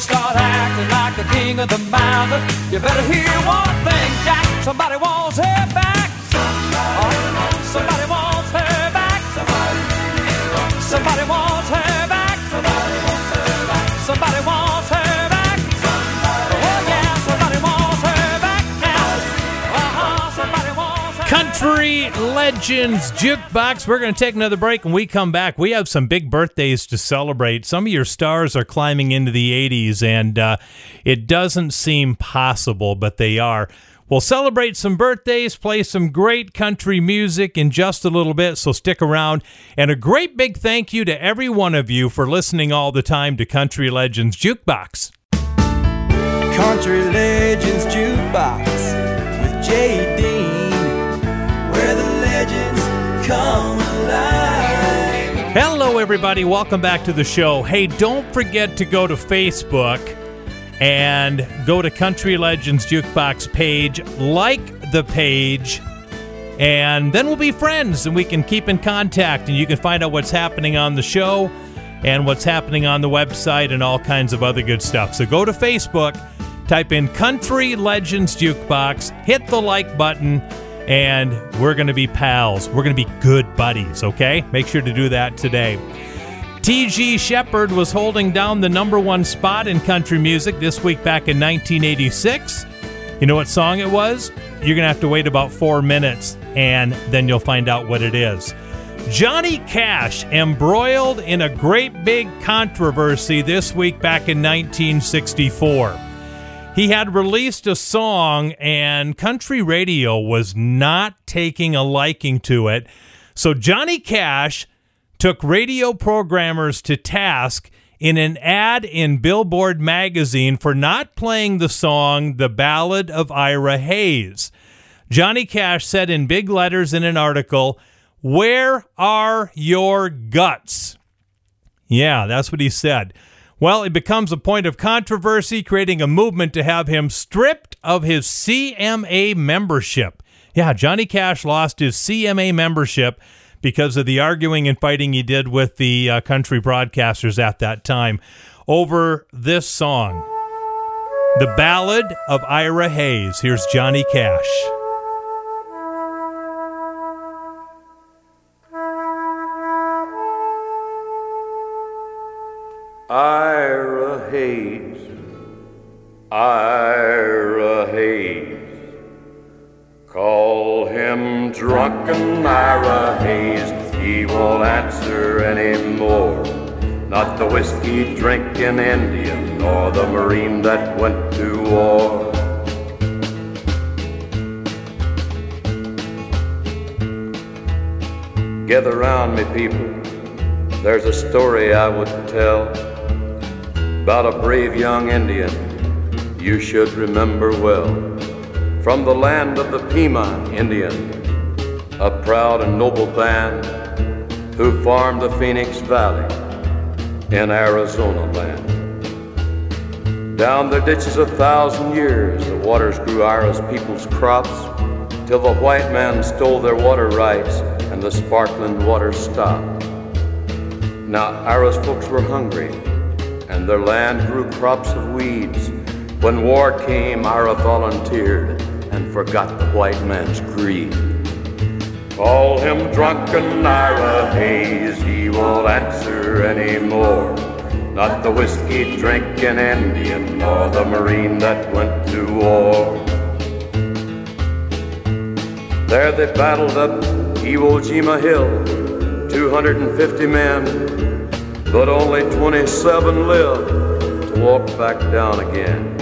Speaker 3: start acting like the king of the mountain, you better hear one thing, Jack. Somebody wants her back. Somebody wants her back. Somebody wants her back. Somebody wants her back. Oh yeah, somebody wants her back now. Uh-huh,
Speaker 2: Country Legends Jukebox. We're going to take another break. and we come back, we have some big birthdays to celebrate. Some of your stars are climbing into the 80s, and uh, it doesn't seem possible, but they are. We'll celebrate some birthdays, play some great country music in just a little bit, so stick around. And a great big thank you to every one of you for listening all the time to Country Legends Jukebox.
Speaker 8: Country Legends Jukebox with Jay
Speaker 2: Hello, everybody. Welcome back to the show. Hey, don't forget to go to Facebook and go to Country Legends Jukebox page, like the page, and then we'll be friends and we can keep in contact and you can find out what's happening on the show and what's happening on the website and all kinds of other good stuff. So go to Facebook, type in Country Legends Jukebox, hit the like button, and we're going to be pals. We're going to be good buddies, okay? Make sure to do that today. T.G. Sheppard was holding down the number one spot in country music this week back in 1986. You know what song it was? You're going to have to wait about four minutes and then you'll find out what it is. Johnny Cash embroiled in a great big controversy this week back in 1964. He had released a song and country radio was not taking a liking to it. So Johnny Cash took radio programmers to task in an ad in Billboard magazine for not playing the song The Ballad of Ira Hayes. Johnny Cash said in big letters in an article, Where are your guts? Yeah, that's what he said. Well, it becomes a point of controversy, creating a movement to have him stripped of his CMA membership. Yeah, Johnny Cash lost his CMA membership because of the arguing and fighting he did with the uh, country broadcasters at that time over this song, The Ballad of Ira Hayes. Here's Johnny Cash.
Speaker 25: Ira Hayes, Ira Hayes. Call him drunken Ira Hayes, he won't answer anymore. Not the whiskey drinking Indian, nor the Marine that went to war. Gather round me, people. There's a story I would tell about a brave young Indian you should remember well. from the land of the Pima Indian, a proud and noble band who farmed the Phoenix Valley in Arizona land. Down their ditches a thousand years, the waters grew Ira's people's crops, till the white man stole their water rights and the sparkling water stopped. Now Ira's folks were hungry, and their land grew crops of weeds. When war came, Ira volunteered and forgot the white man's greed. Call him drunken Ira Hayes, he won't answer anymore. Not the whiskey drinking Indian, nor the Marine that went to war. There they battled up Iwo Jima Hill, 250 men, but only 27 lived to walk back down again.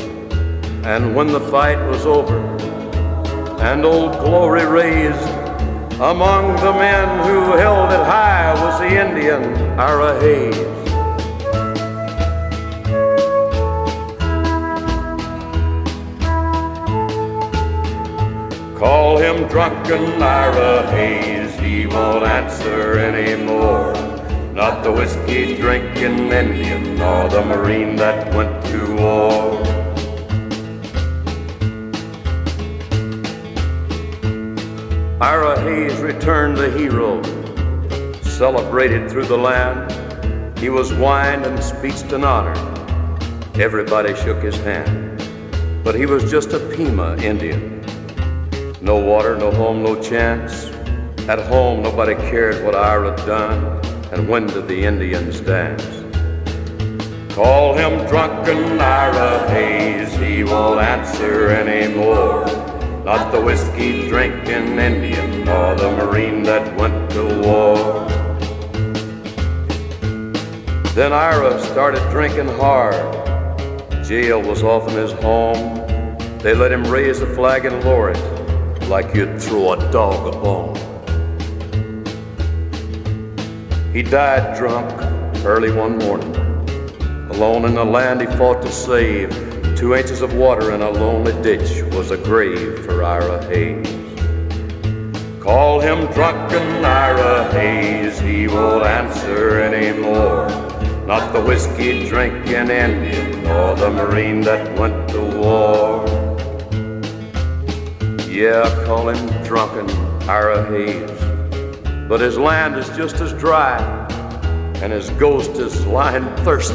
Speaker 25: And when the fight was over, and old glory raised, among the men who held it high was the Indian Ira Hayes. Call him drunken Ira Hayes, he won't answer anymore. Not the whiskey drinking Indian, nor the Marine that went to war. Ira Hayes returned the hero, celebrated through the land. He was wined and speeched and honored. Everybody shook his hand. But he was just a Pima Indian. No water, no home, no chance. At home, nobody cared what Ira done, and when did the Indians dance? Call him drunken Ira Hayes, he won't answer anymore. Not the whiskey drinking Indian, nor the Marine that went to war. Then Ira started drinking hard. Jail was often his home. They let him raise the flag and lower it like you'd throw a dog a bone. He died drunk early one morning. Alone in the land he fought to save, two inches of water in a lonely ditch was a grave for Ira Hayes. Call him drunken Ira Hayes, he won't answer anymore. Not the whiskey drinking Indian, nor the Marine that went to war. Yeah, call him drunken Ira Hayes. But his land is just as dry, and his ghost is lying thirsty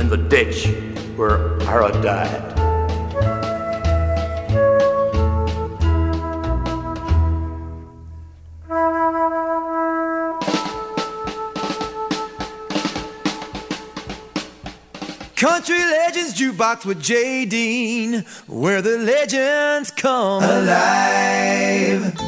Speaker 25: in the ditch where Ira died.
Speaker 8: Country Legends Jukebox with Jay Dean, where the legends come alive.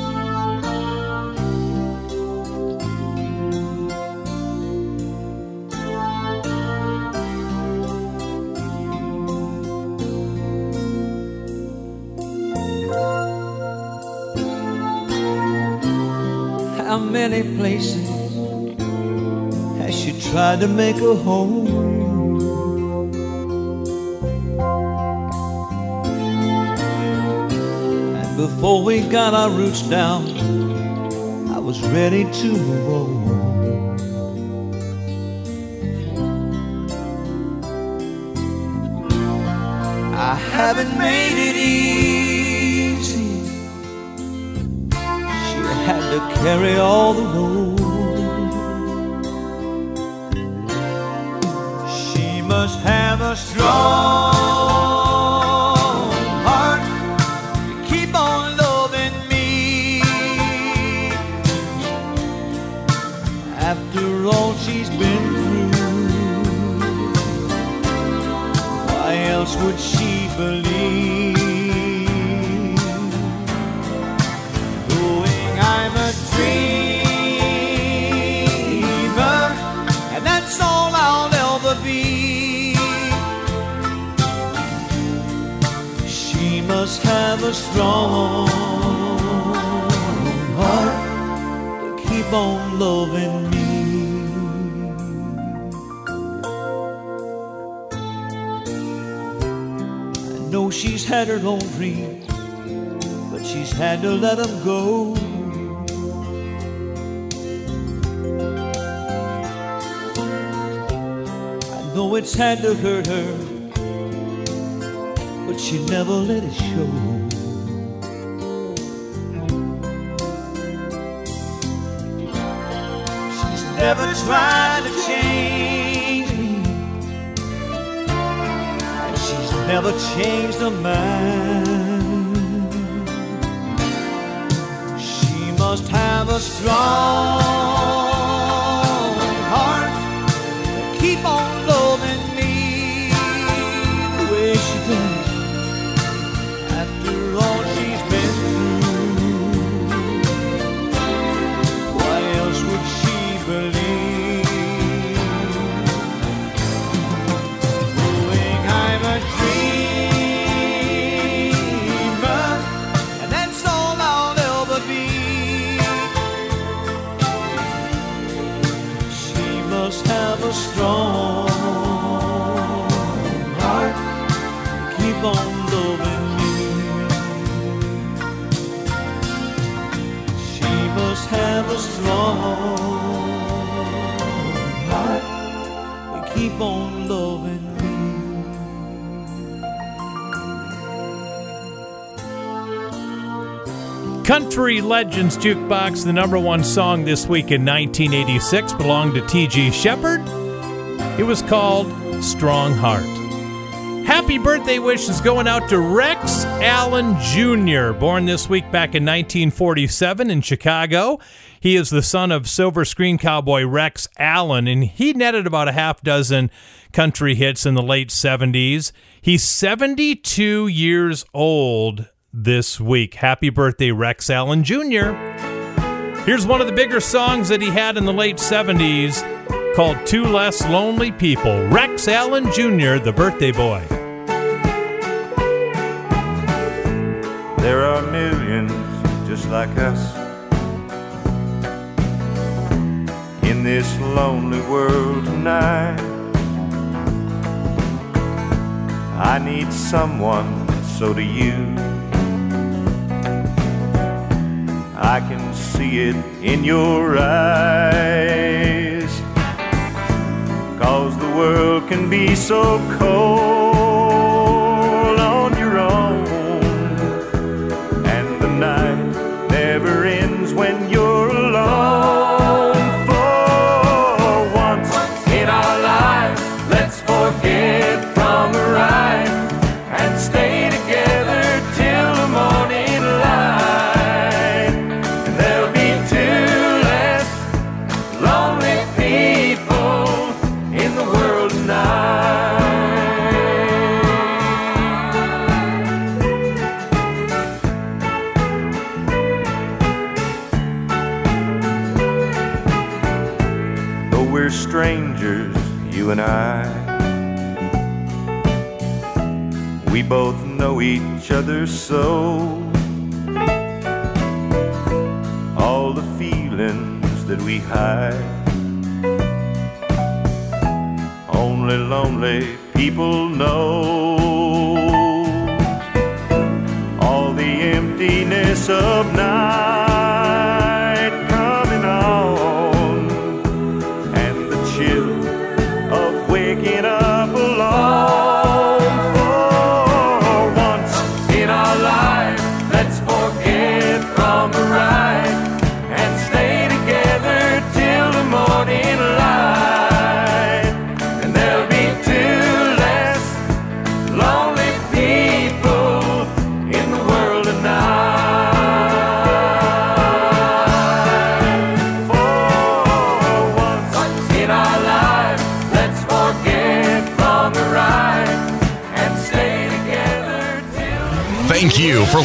Speaker 14: Tried to make a home? And before we got our roots down, I was ready to roll. I haven't made it easy. She had to carry all the load. Must have a strong loving me. I know she's had her own dreams but she's had to let them go. I know it's had to hurt her, but she never let it show. Never tried to change me, and she's never changed her mind. She must have a strong
Speaker 2: Country Legends Jukebox, the number one song this week in 1986, belonged to T.G. Sheppard. It was called Strong Heart. Happy birthday wishes going out to Rex Allen Jr., born this week back in 1947 in Chicago. He is the son of silver screen cowboy Rex Allen, and he netted about a half dozen country hits in the late 70s. He's 72 years old this week. Happy birthday, Rex Allen Jr. Here's one of the bigger songs that he had in the late 70s called Two Less Lonely People. Rex Allen Jr., the birthday boy.
Speaker 7: There are millions just like us in this lonely world tonight. I need someone, so do you. I can see it in your eyes. Cause the world can be so cold we both know each other so. All the feelings that we hide, only lonely people know. All the emptiness of night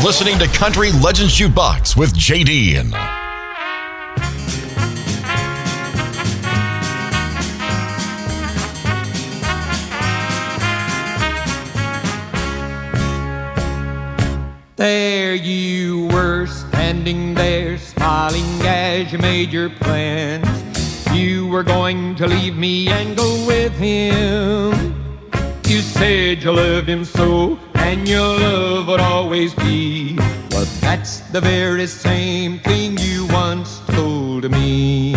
Speaker 4: listening to Country Legends Jukebox with JD.
Speaker 26: Uh, there you were, standing there, smiling as you made your plans. You were going to leave me and go with him. You said you loved him so, and your love would always be what
Speaker 1: That's the very same thing you once told me.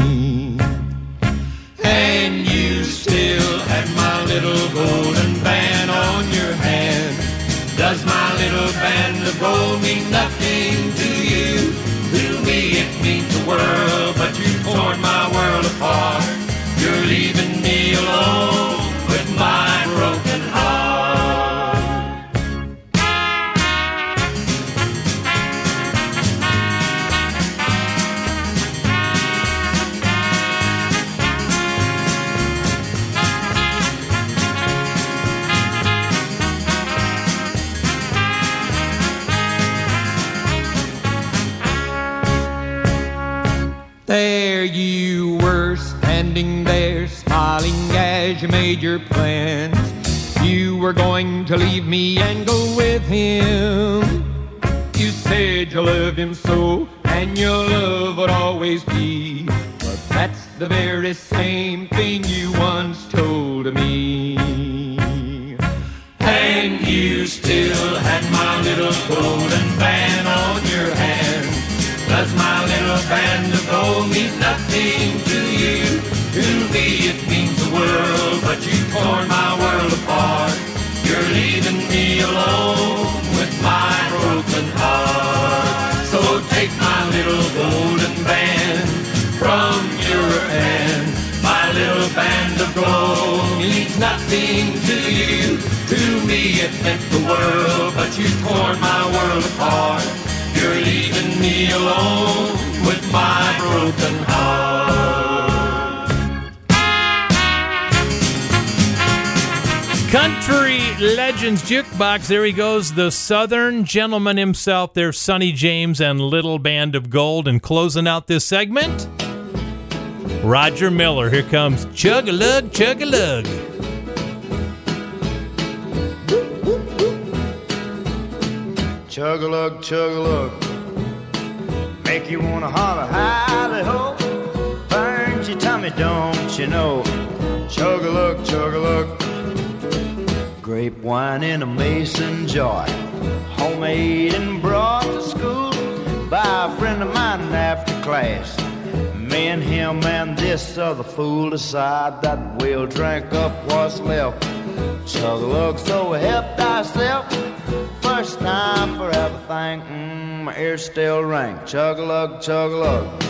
Speaker 1: And you still have my little golden band on your hand. Does my little band of gold mean nothing to you? To me it means the world, were going to leave me and go with him. You said you loved him so, and your love would always be. But that's the very same thing you once told me. And you still had my little golden band on your hand. Does my little band of gold mean nothing to you? To me it means the world, but you've torn my world apart. Alone with my broken heart. So take my little golden band from your hand. My little band of gold means nothing to you. To me it meant the world, but you torn my world apart. You're leaving me alone with my broken heart.
Speaker 2: Country Legends Jukebox. There he goes, the Southern gentleman himself. There's Sonny James and Little Band of Gold. And closing out this segment, Roger Miller. Here comes Chug a Lug, Chug a Lug.
Speaker 16: Chug a lug, chug a lug. Make you wanna holler, howdy ho. Burns your tummy, don't you know? Chug a lug, chug a lug. Grape wine in a mason jar. Homemade and brought to school by a friend of mine after class. Me and him and this other fool decide that we'll drink up what's left. Chug a lug, so help thyself. First time for everything. Mm, my ears still ring. Chug a lug, chug a lug.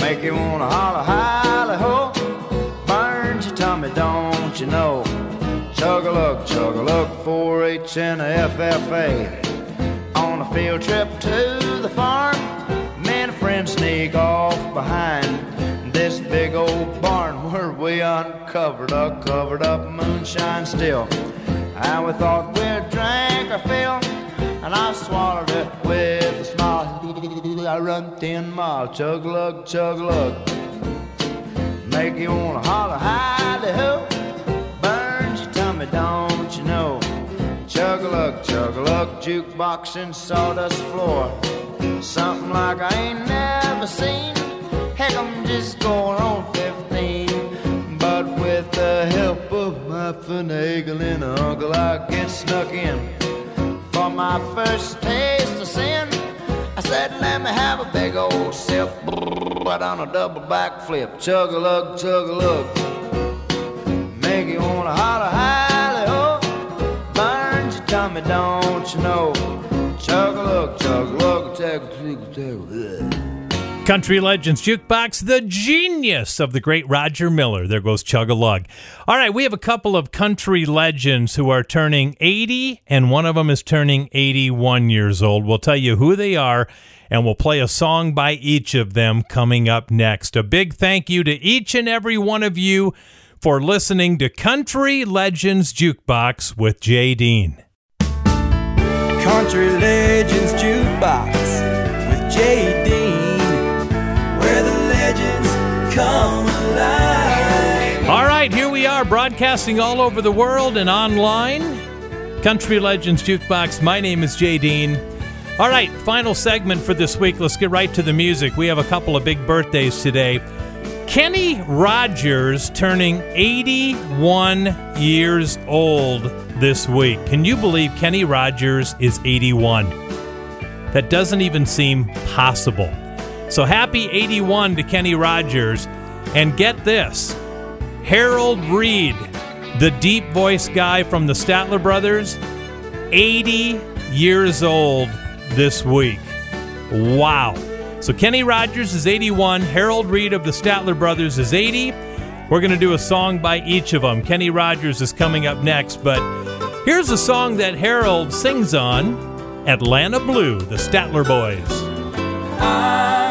Speaker 16: Make you wanna holler, holler, ho. Burns your tummy, don't you know? Chug a lug, chug a lug, 4 H and FFA. On a field trip to the farm, me and a friend sneak off behind this big old barn where we uncovered a covered up moonshine still. And we thought we'd drink our fill, and I swallowed it with a smile. I run ten miles, chug a lug, chug a lug. Make you wanna holler, howdy ho. Chug a lug, chug a lug, jukebox and sawdust floor. Something like I ain't never seen. Heck, I'm just going on 15. But with the help of my finagling uncle, I get snuck in. For my first taste of sin, I said, let me have a big old sip. Right on a double backflip. Chug a lug, chug a lug. Make you wanna holler, ho. Your don't you know? Chug a lug, chug a take a take a.
Speaker 2: Country Legends Jukebox, the genius of the great Roger Miller. There goes Chug a Lug. All right, we have a couple of country legends who are turning 80, and one of them is turning 81 years old. We'll tell you who they are, and we'll play a song by each of them coming up next. A big thank you to each and every one of you for listening to Country Legends Jukebox with Jay Dean.
Speaker 16: Country Legends Jukebox with Jay Dean, where the legends come alive.
Speaker 2: All right, here we are broadcasting all over the world and online. Country Legends Jukebox. My name is Jay Dean. All right, final segment for this week. Let's get right to the music. We have a couple of big birthdays today. Kenny Rogers turning 81 years old this week. Can you believe Kenny Rogers is 81? that doesn't even seem possible. So happy 81 to Kenny Rogers. And get this Harold Reid, the deep voice guy from the Statler Brothers, 80 years old this week. Wow. So Kenny Rogers is 81, Harold Reid of the Statler Brothers is 80. We're going to do a song by each of them. Kenny Rogers is coming up next, but here's a song that Harold sings on Atlanta Blue, the Statler Boys.
Speaker 27: I'm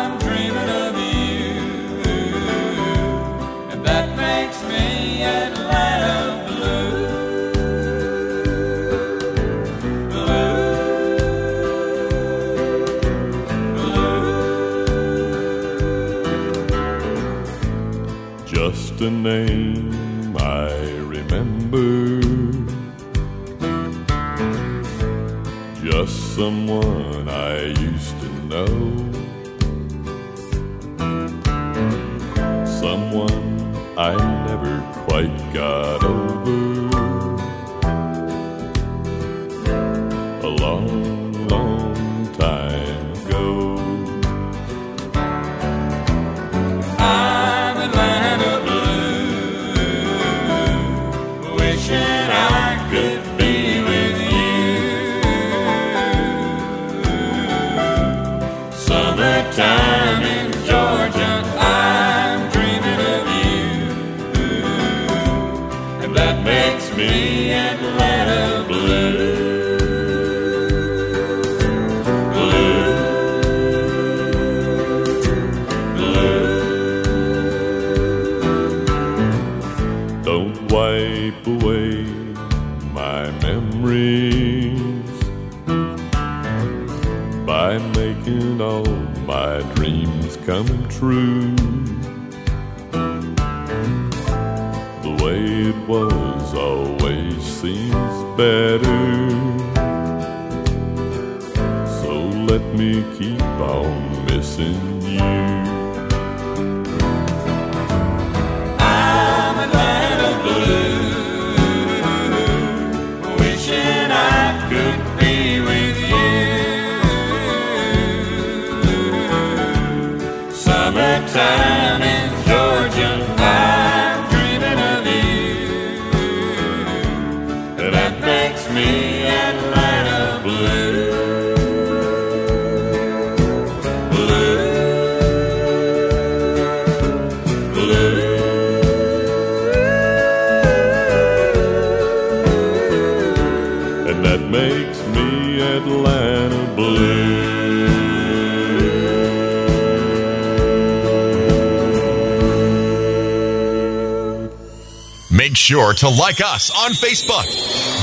Speaker 28: a name I remember. Just someone true. The way it was always seems better.
Speaker 4: Sure to like us on Facebook.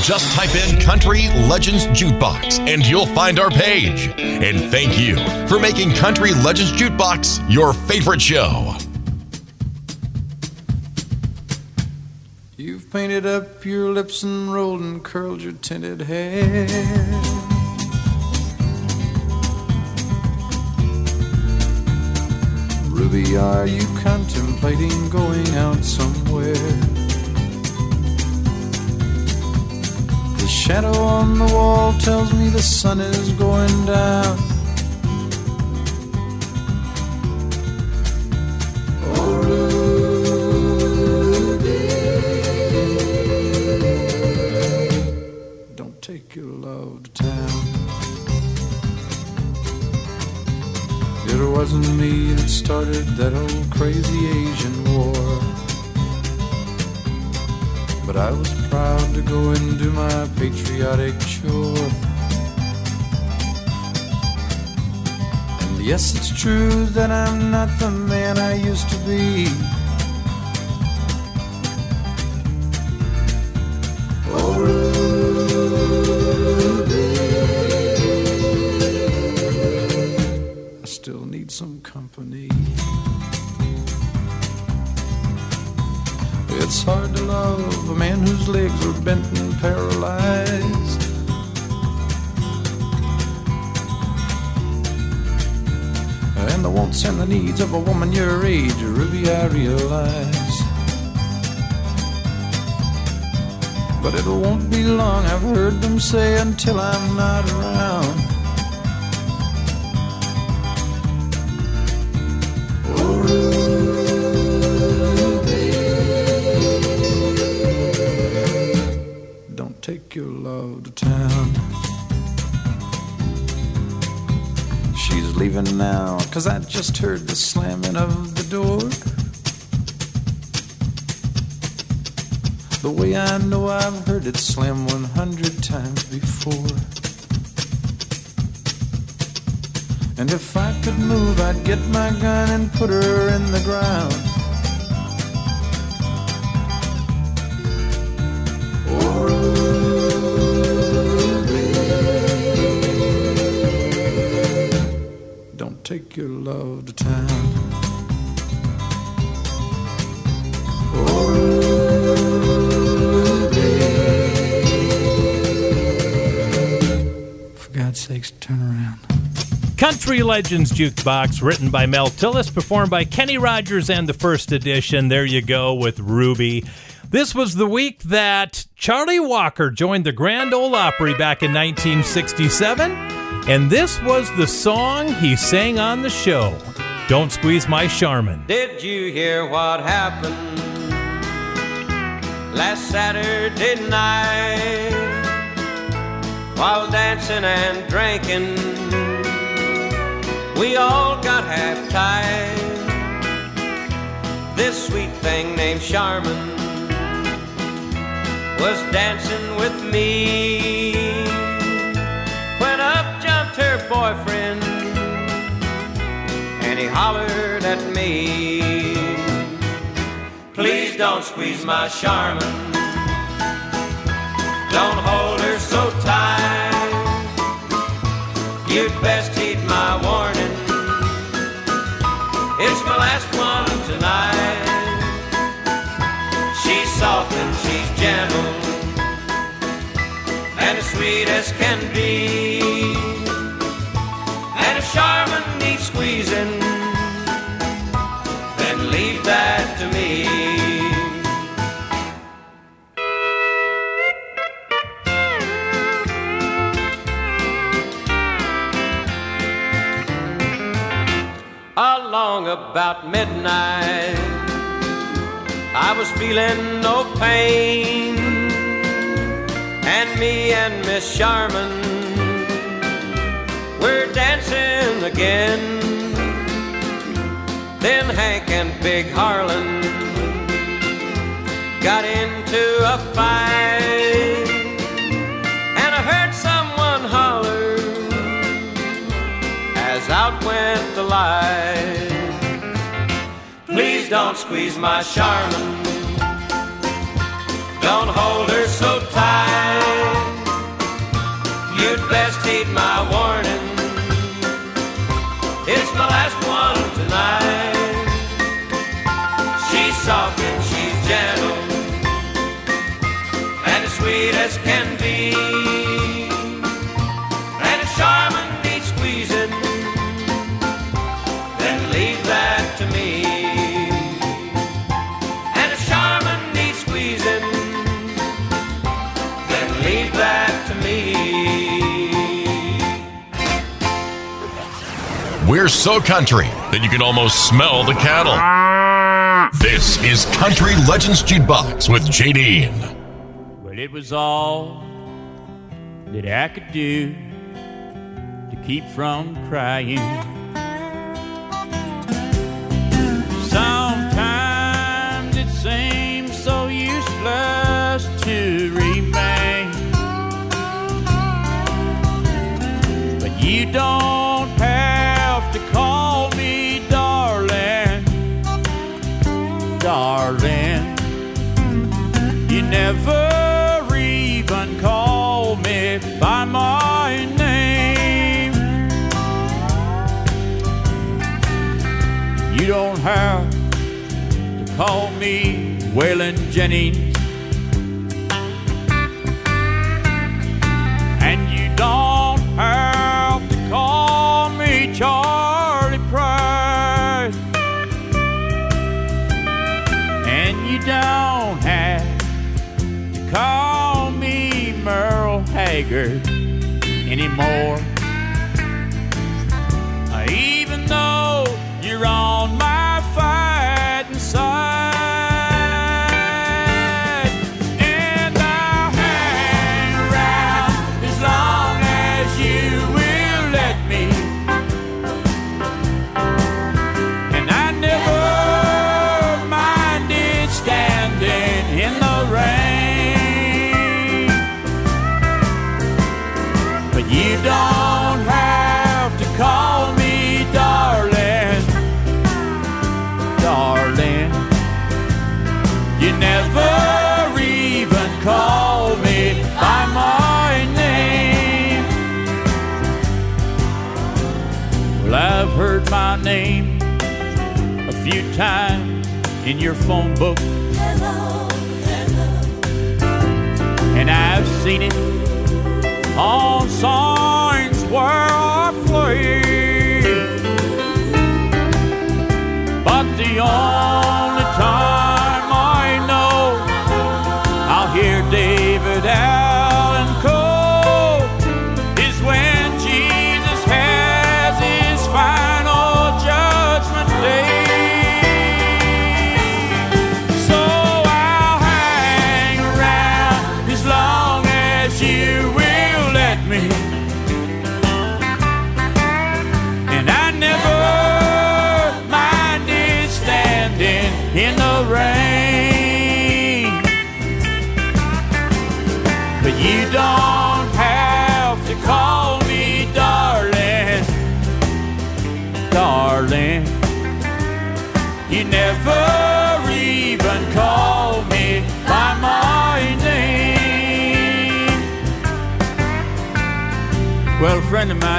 Speaker 4: Just type in Country Legends Jukebox and you'll find our page. And thank you for making Country Legends Jukebox your favorite show.
Speaker 29: You've painted up your lips and rolled and curled your tinted hair. Ruby, are you contemplating going out somewhere? Shadow on the wall tells me the sun is going down. Oh, Ruby, don't take your love to town. It wasn't me that started that old crazy Asian war. I was proud to go and do my patriotic chore. And yes, it's true that I'm not the man I used to be. Needs of a woman your age, Ruby, I realize. But it won't be long, I've heard them say, until I'm not around. Cause I just heard the slamming of the door. The way I know I've heard it slam 100 times before. And if I could move, I'd get my gun and put her in the ground. Your love to town. Oh, for God's sakes, turn around.
Speaker 2: Country Legends Jukebox, written by Mel Tillis, performed by Kenny Rogers and the first edition. There you go with Ruby. This was the week that Charlie Walker joined the Grand Ole Opry back in 1967, and this was the song he sang on the show. Don't squeeze my Sharmon.
Speaker 25: Did you hear what happened last Saturday night while dancing and drinking? We all got half tied. This sweet thing named Sharmon was dancing with me her boyfriend and he hollered at me. Please don't squeeze my Sharmon. Don't hold her so tight. You'd best heed my warning. It's my last one tonight. She's soft and she's gentle and as sweet as can be. About midnight, I was feeling no pain, and me and Miss Sharmon we're dancing again. Then Hank and Big Harlan got into a fight, and I heard someone holler as out went the light. Don't squeeze my Sharmon. Don't hold her so tight. You'd best heed my warning. It's my last
Speaker 4: So country that you can almost smell the cattle. This is Country Legends Jukebox with JD.
Speaker 3: Well, it was all that I could do to keep from crying. Never even call me by my name. You don't have to call me Waylon Jennings. Anymore. Uh, even though you're on name a few times in your phone book. Hello, hello. And I've seen it on signs where I play. But the only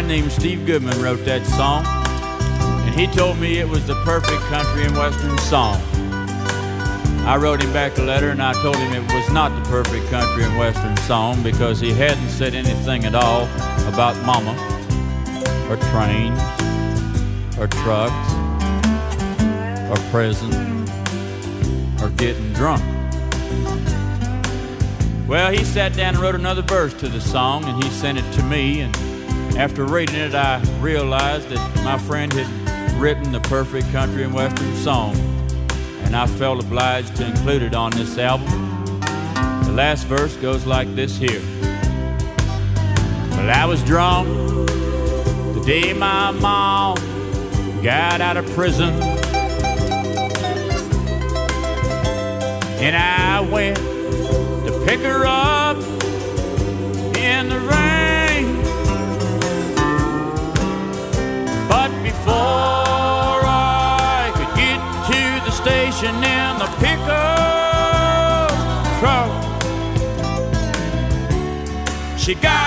Speaker 3: mine named Steve Goodman wrote that song, and he told me it was the perfect country and western song. I wrote him back a letter and I told him it was not the perfect country and western song because he hadn't said anything at all about mama, or trains, or trucks, or prison, or getting drunk. Well, he sat down and wrote another verse to the song and he sent it to me. And after reading it, I realized that my friend had written the perfect country and western song. And I felt obliged to include it on this album. The last verse goes like this here. Well, I was drunk the day my mom got out of prison. And I went to pick her up before I could get to the station in the pickup truck, she got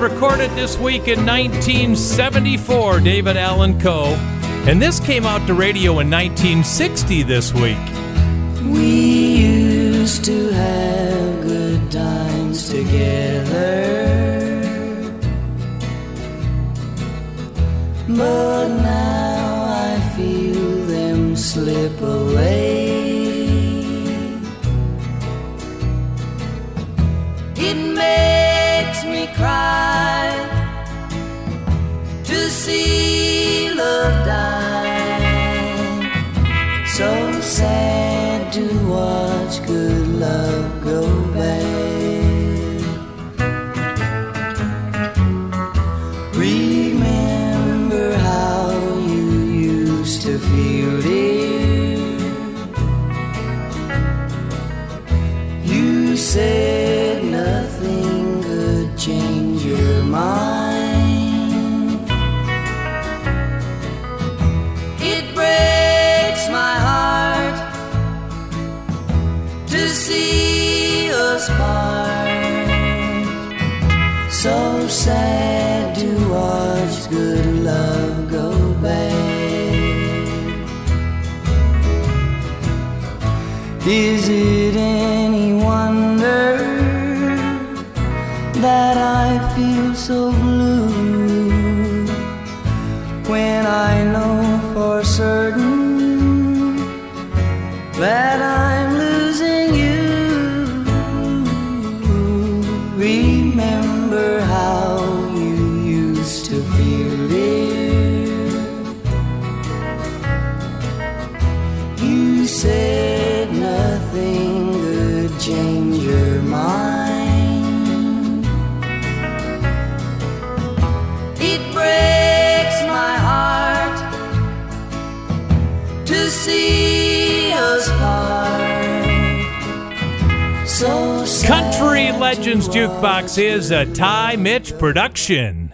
Speaker 2: recorded this week in 1974, David Allan Coe. And this came out to radio in 1960 this week.
Speaker 12: We used to have good times together. But now I feel them slip away. To see love die. So sad to watch good love go bad. Remember how you used to feel it. You said sad to watch good love go bad. Is it any wonder that I feel so blue when I know for certain that
Speaker 2: Legends Jukebox is a Ty Mitch production.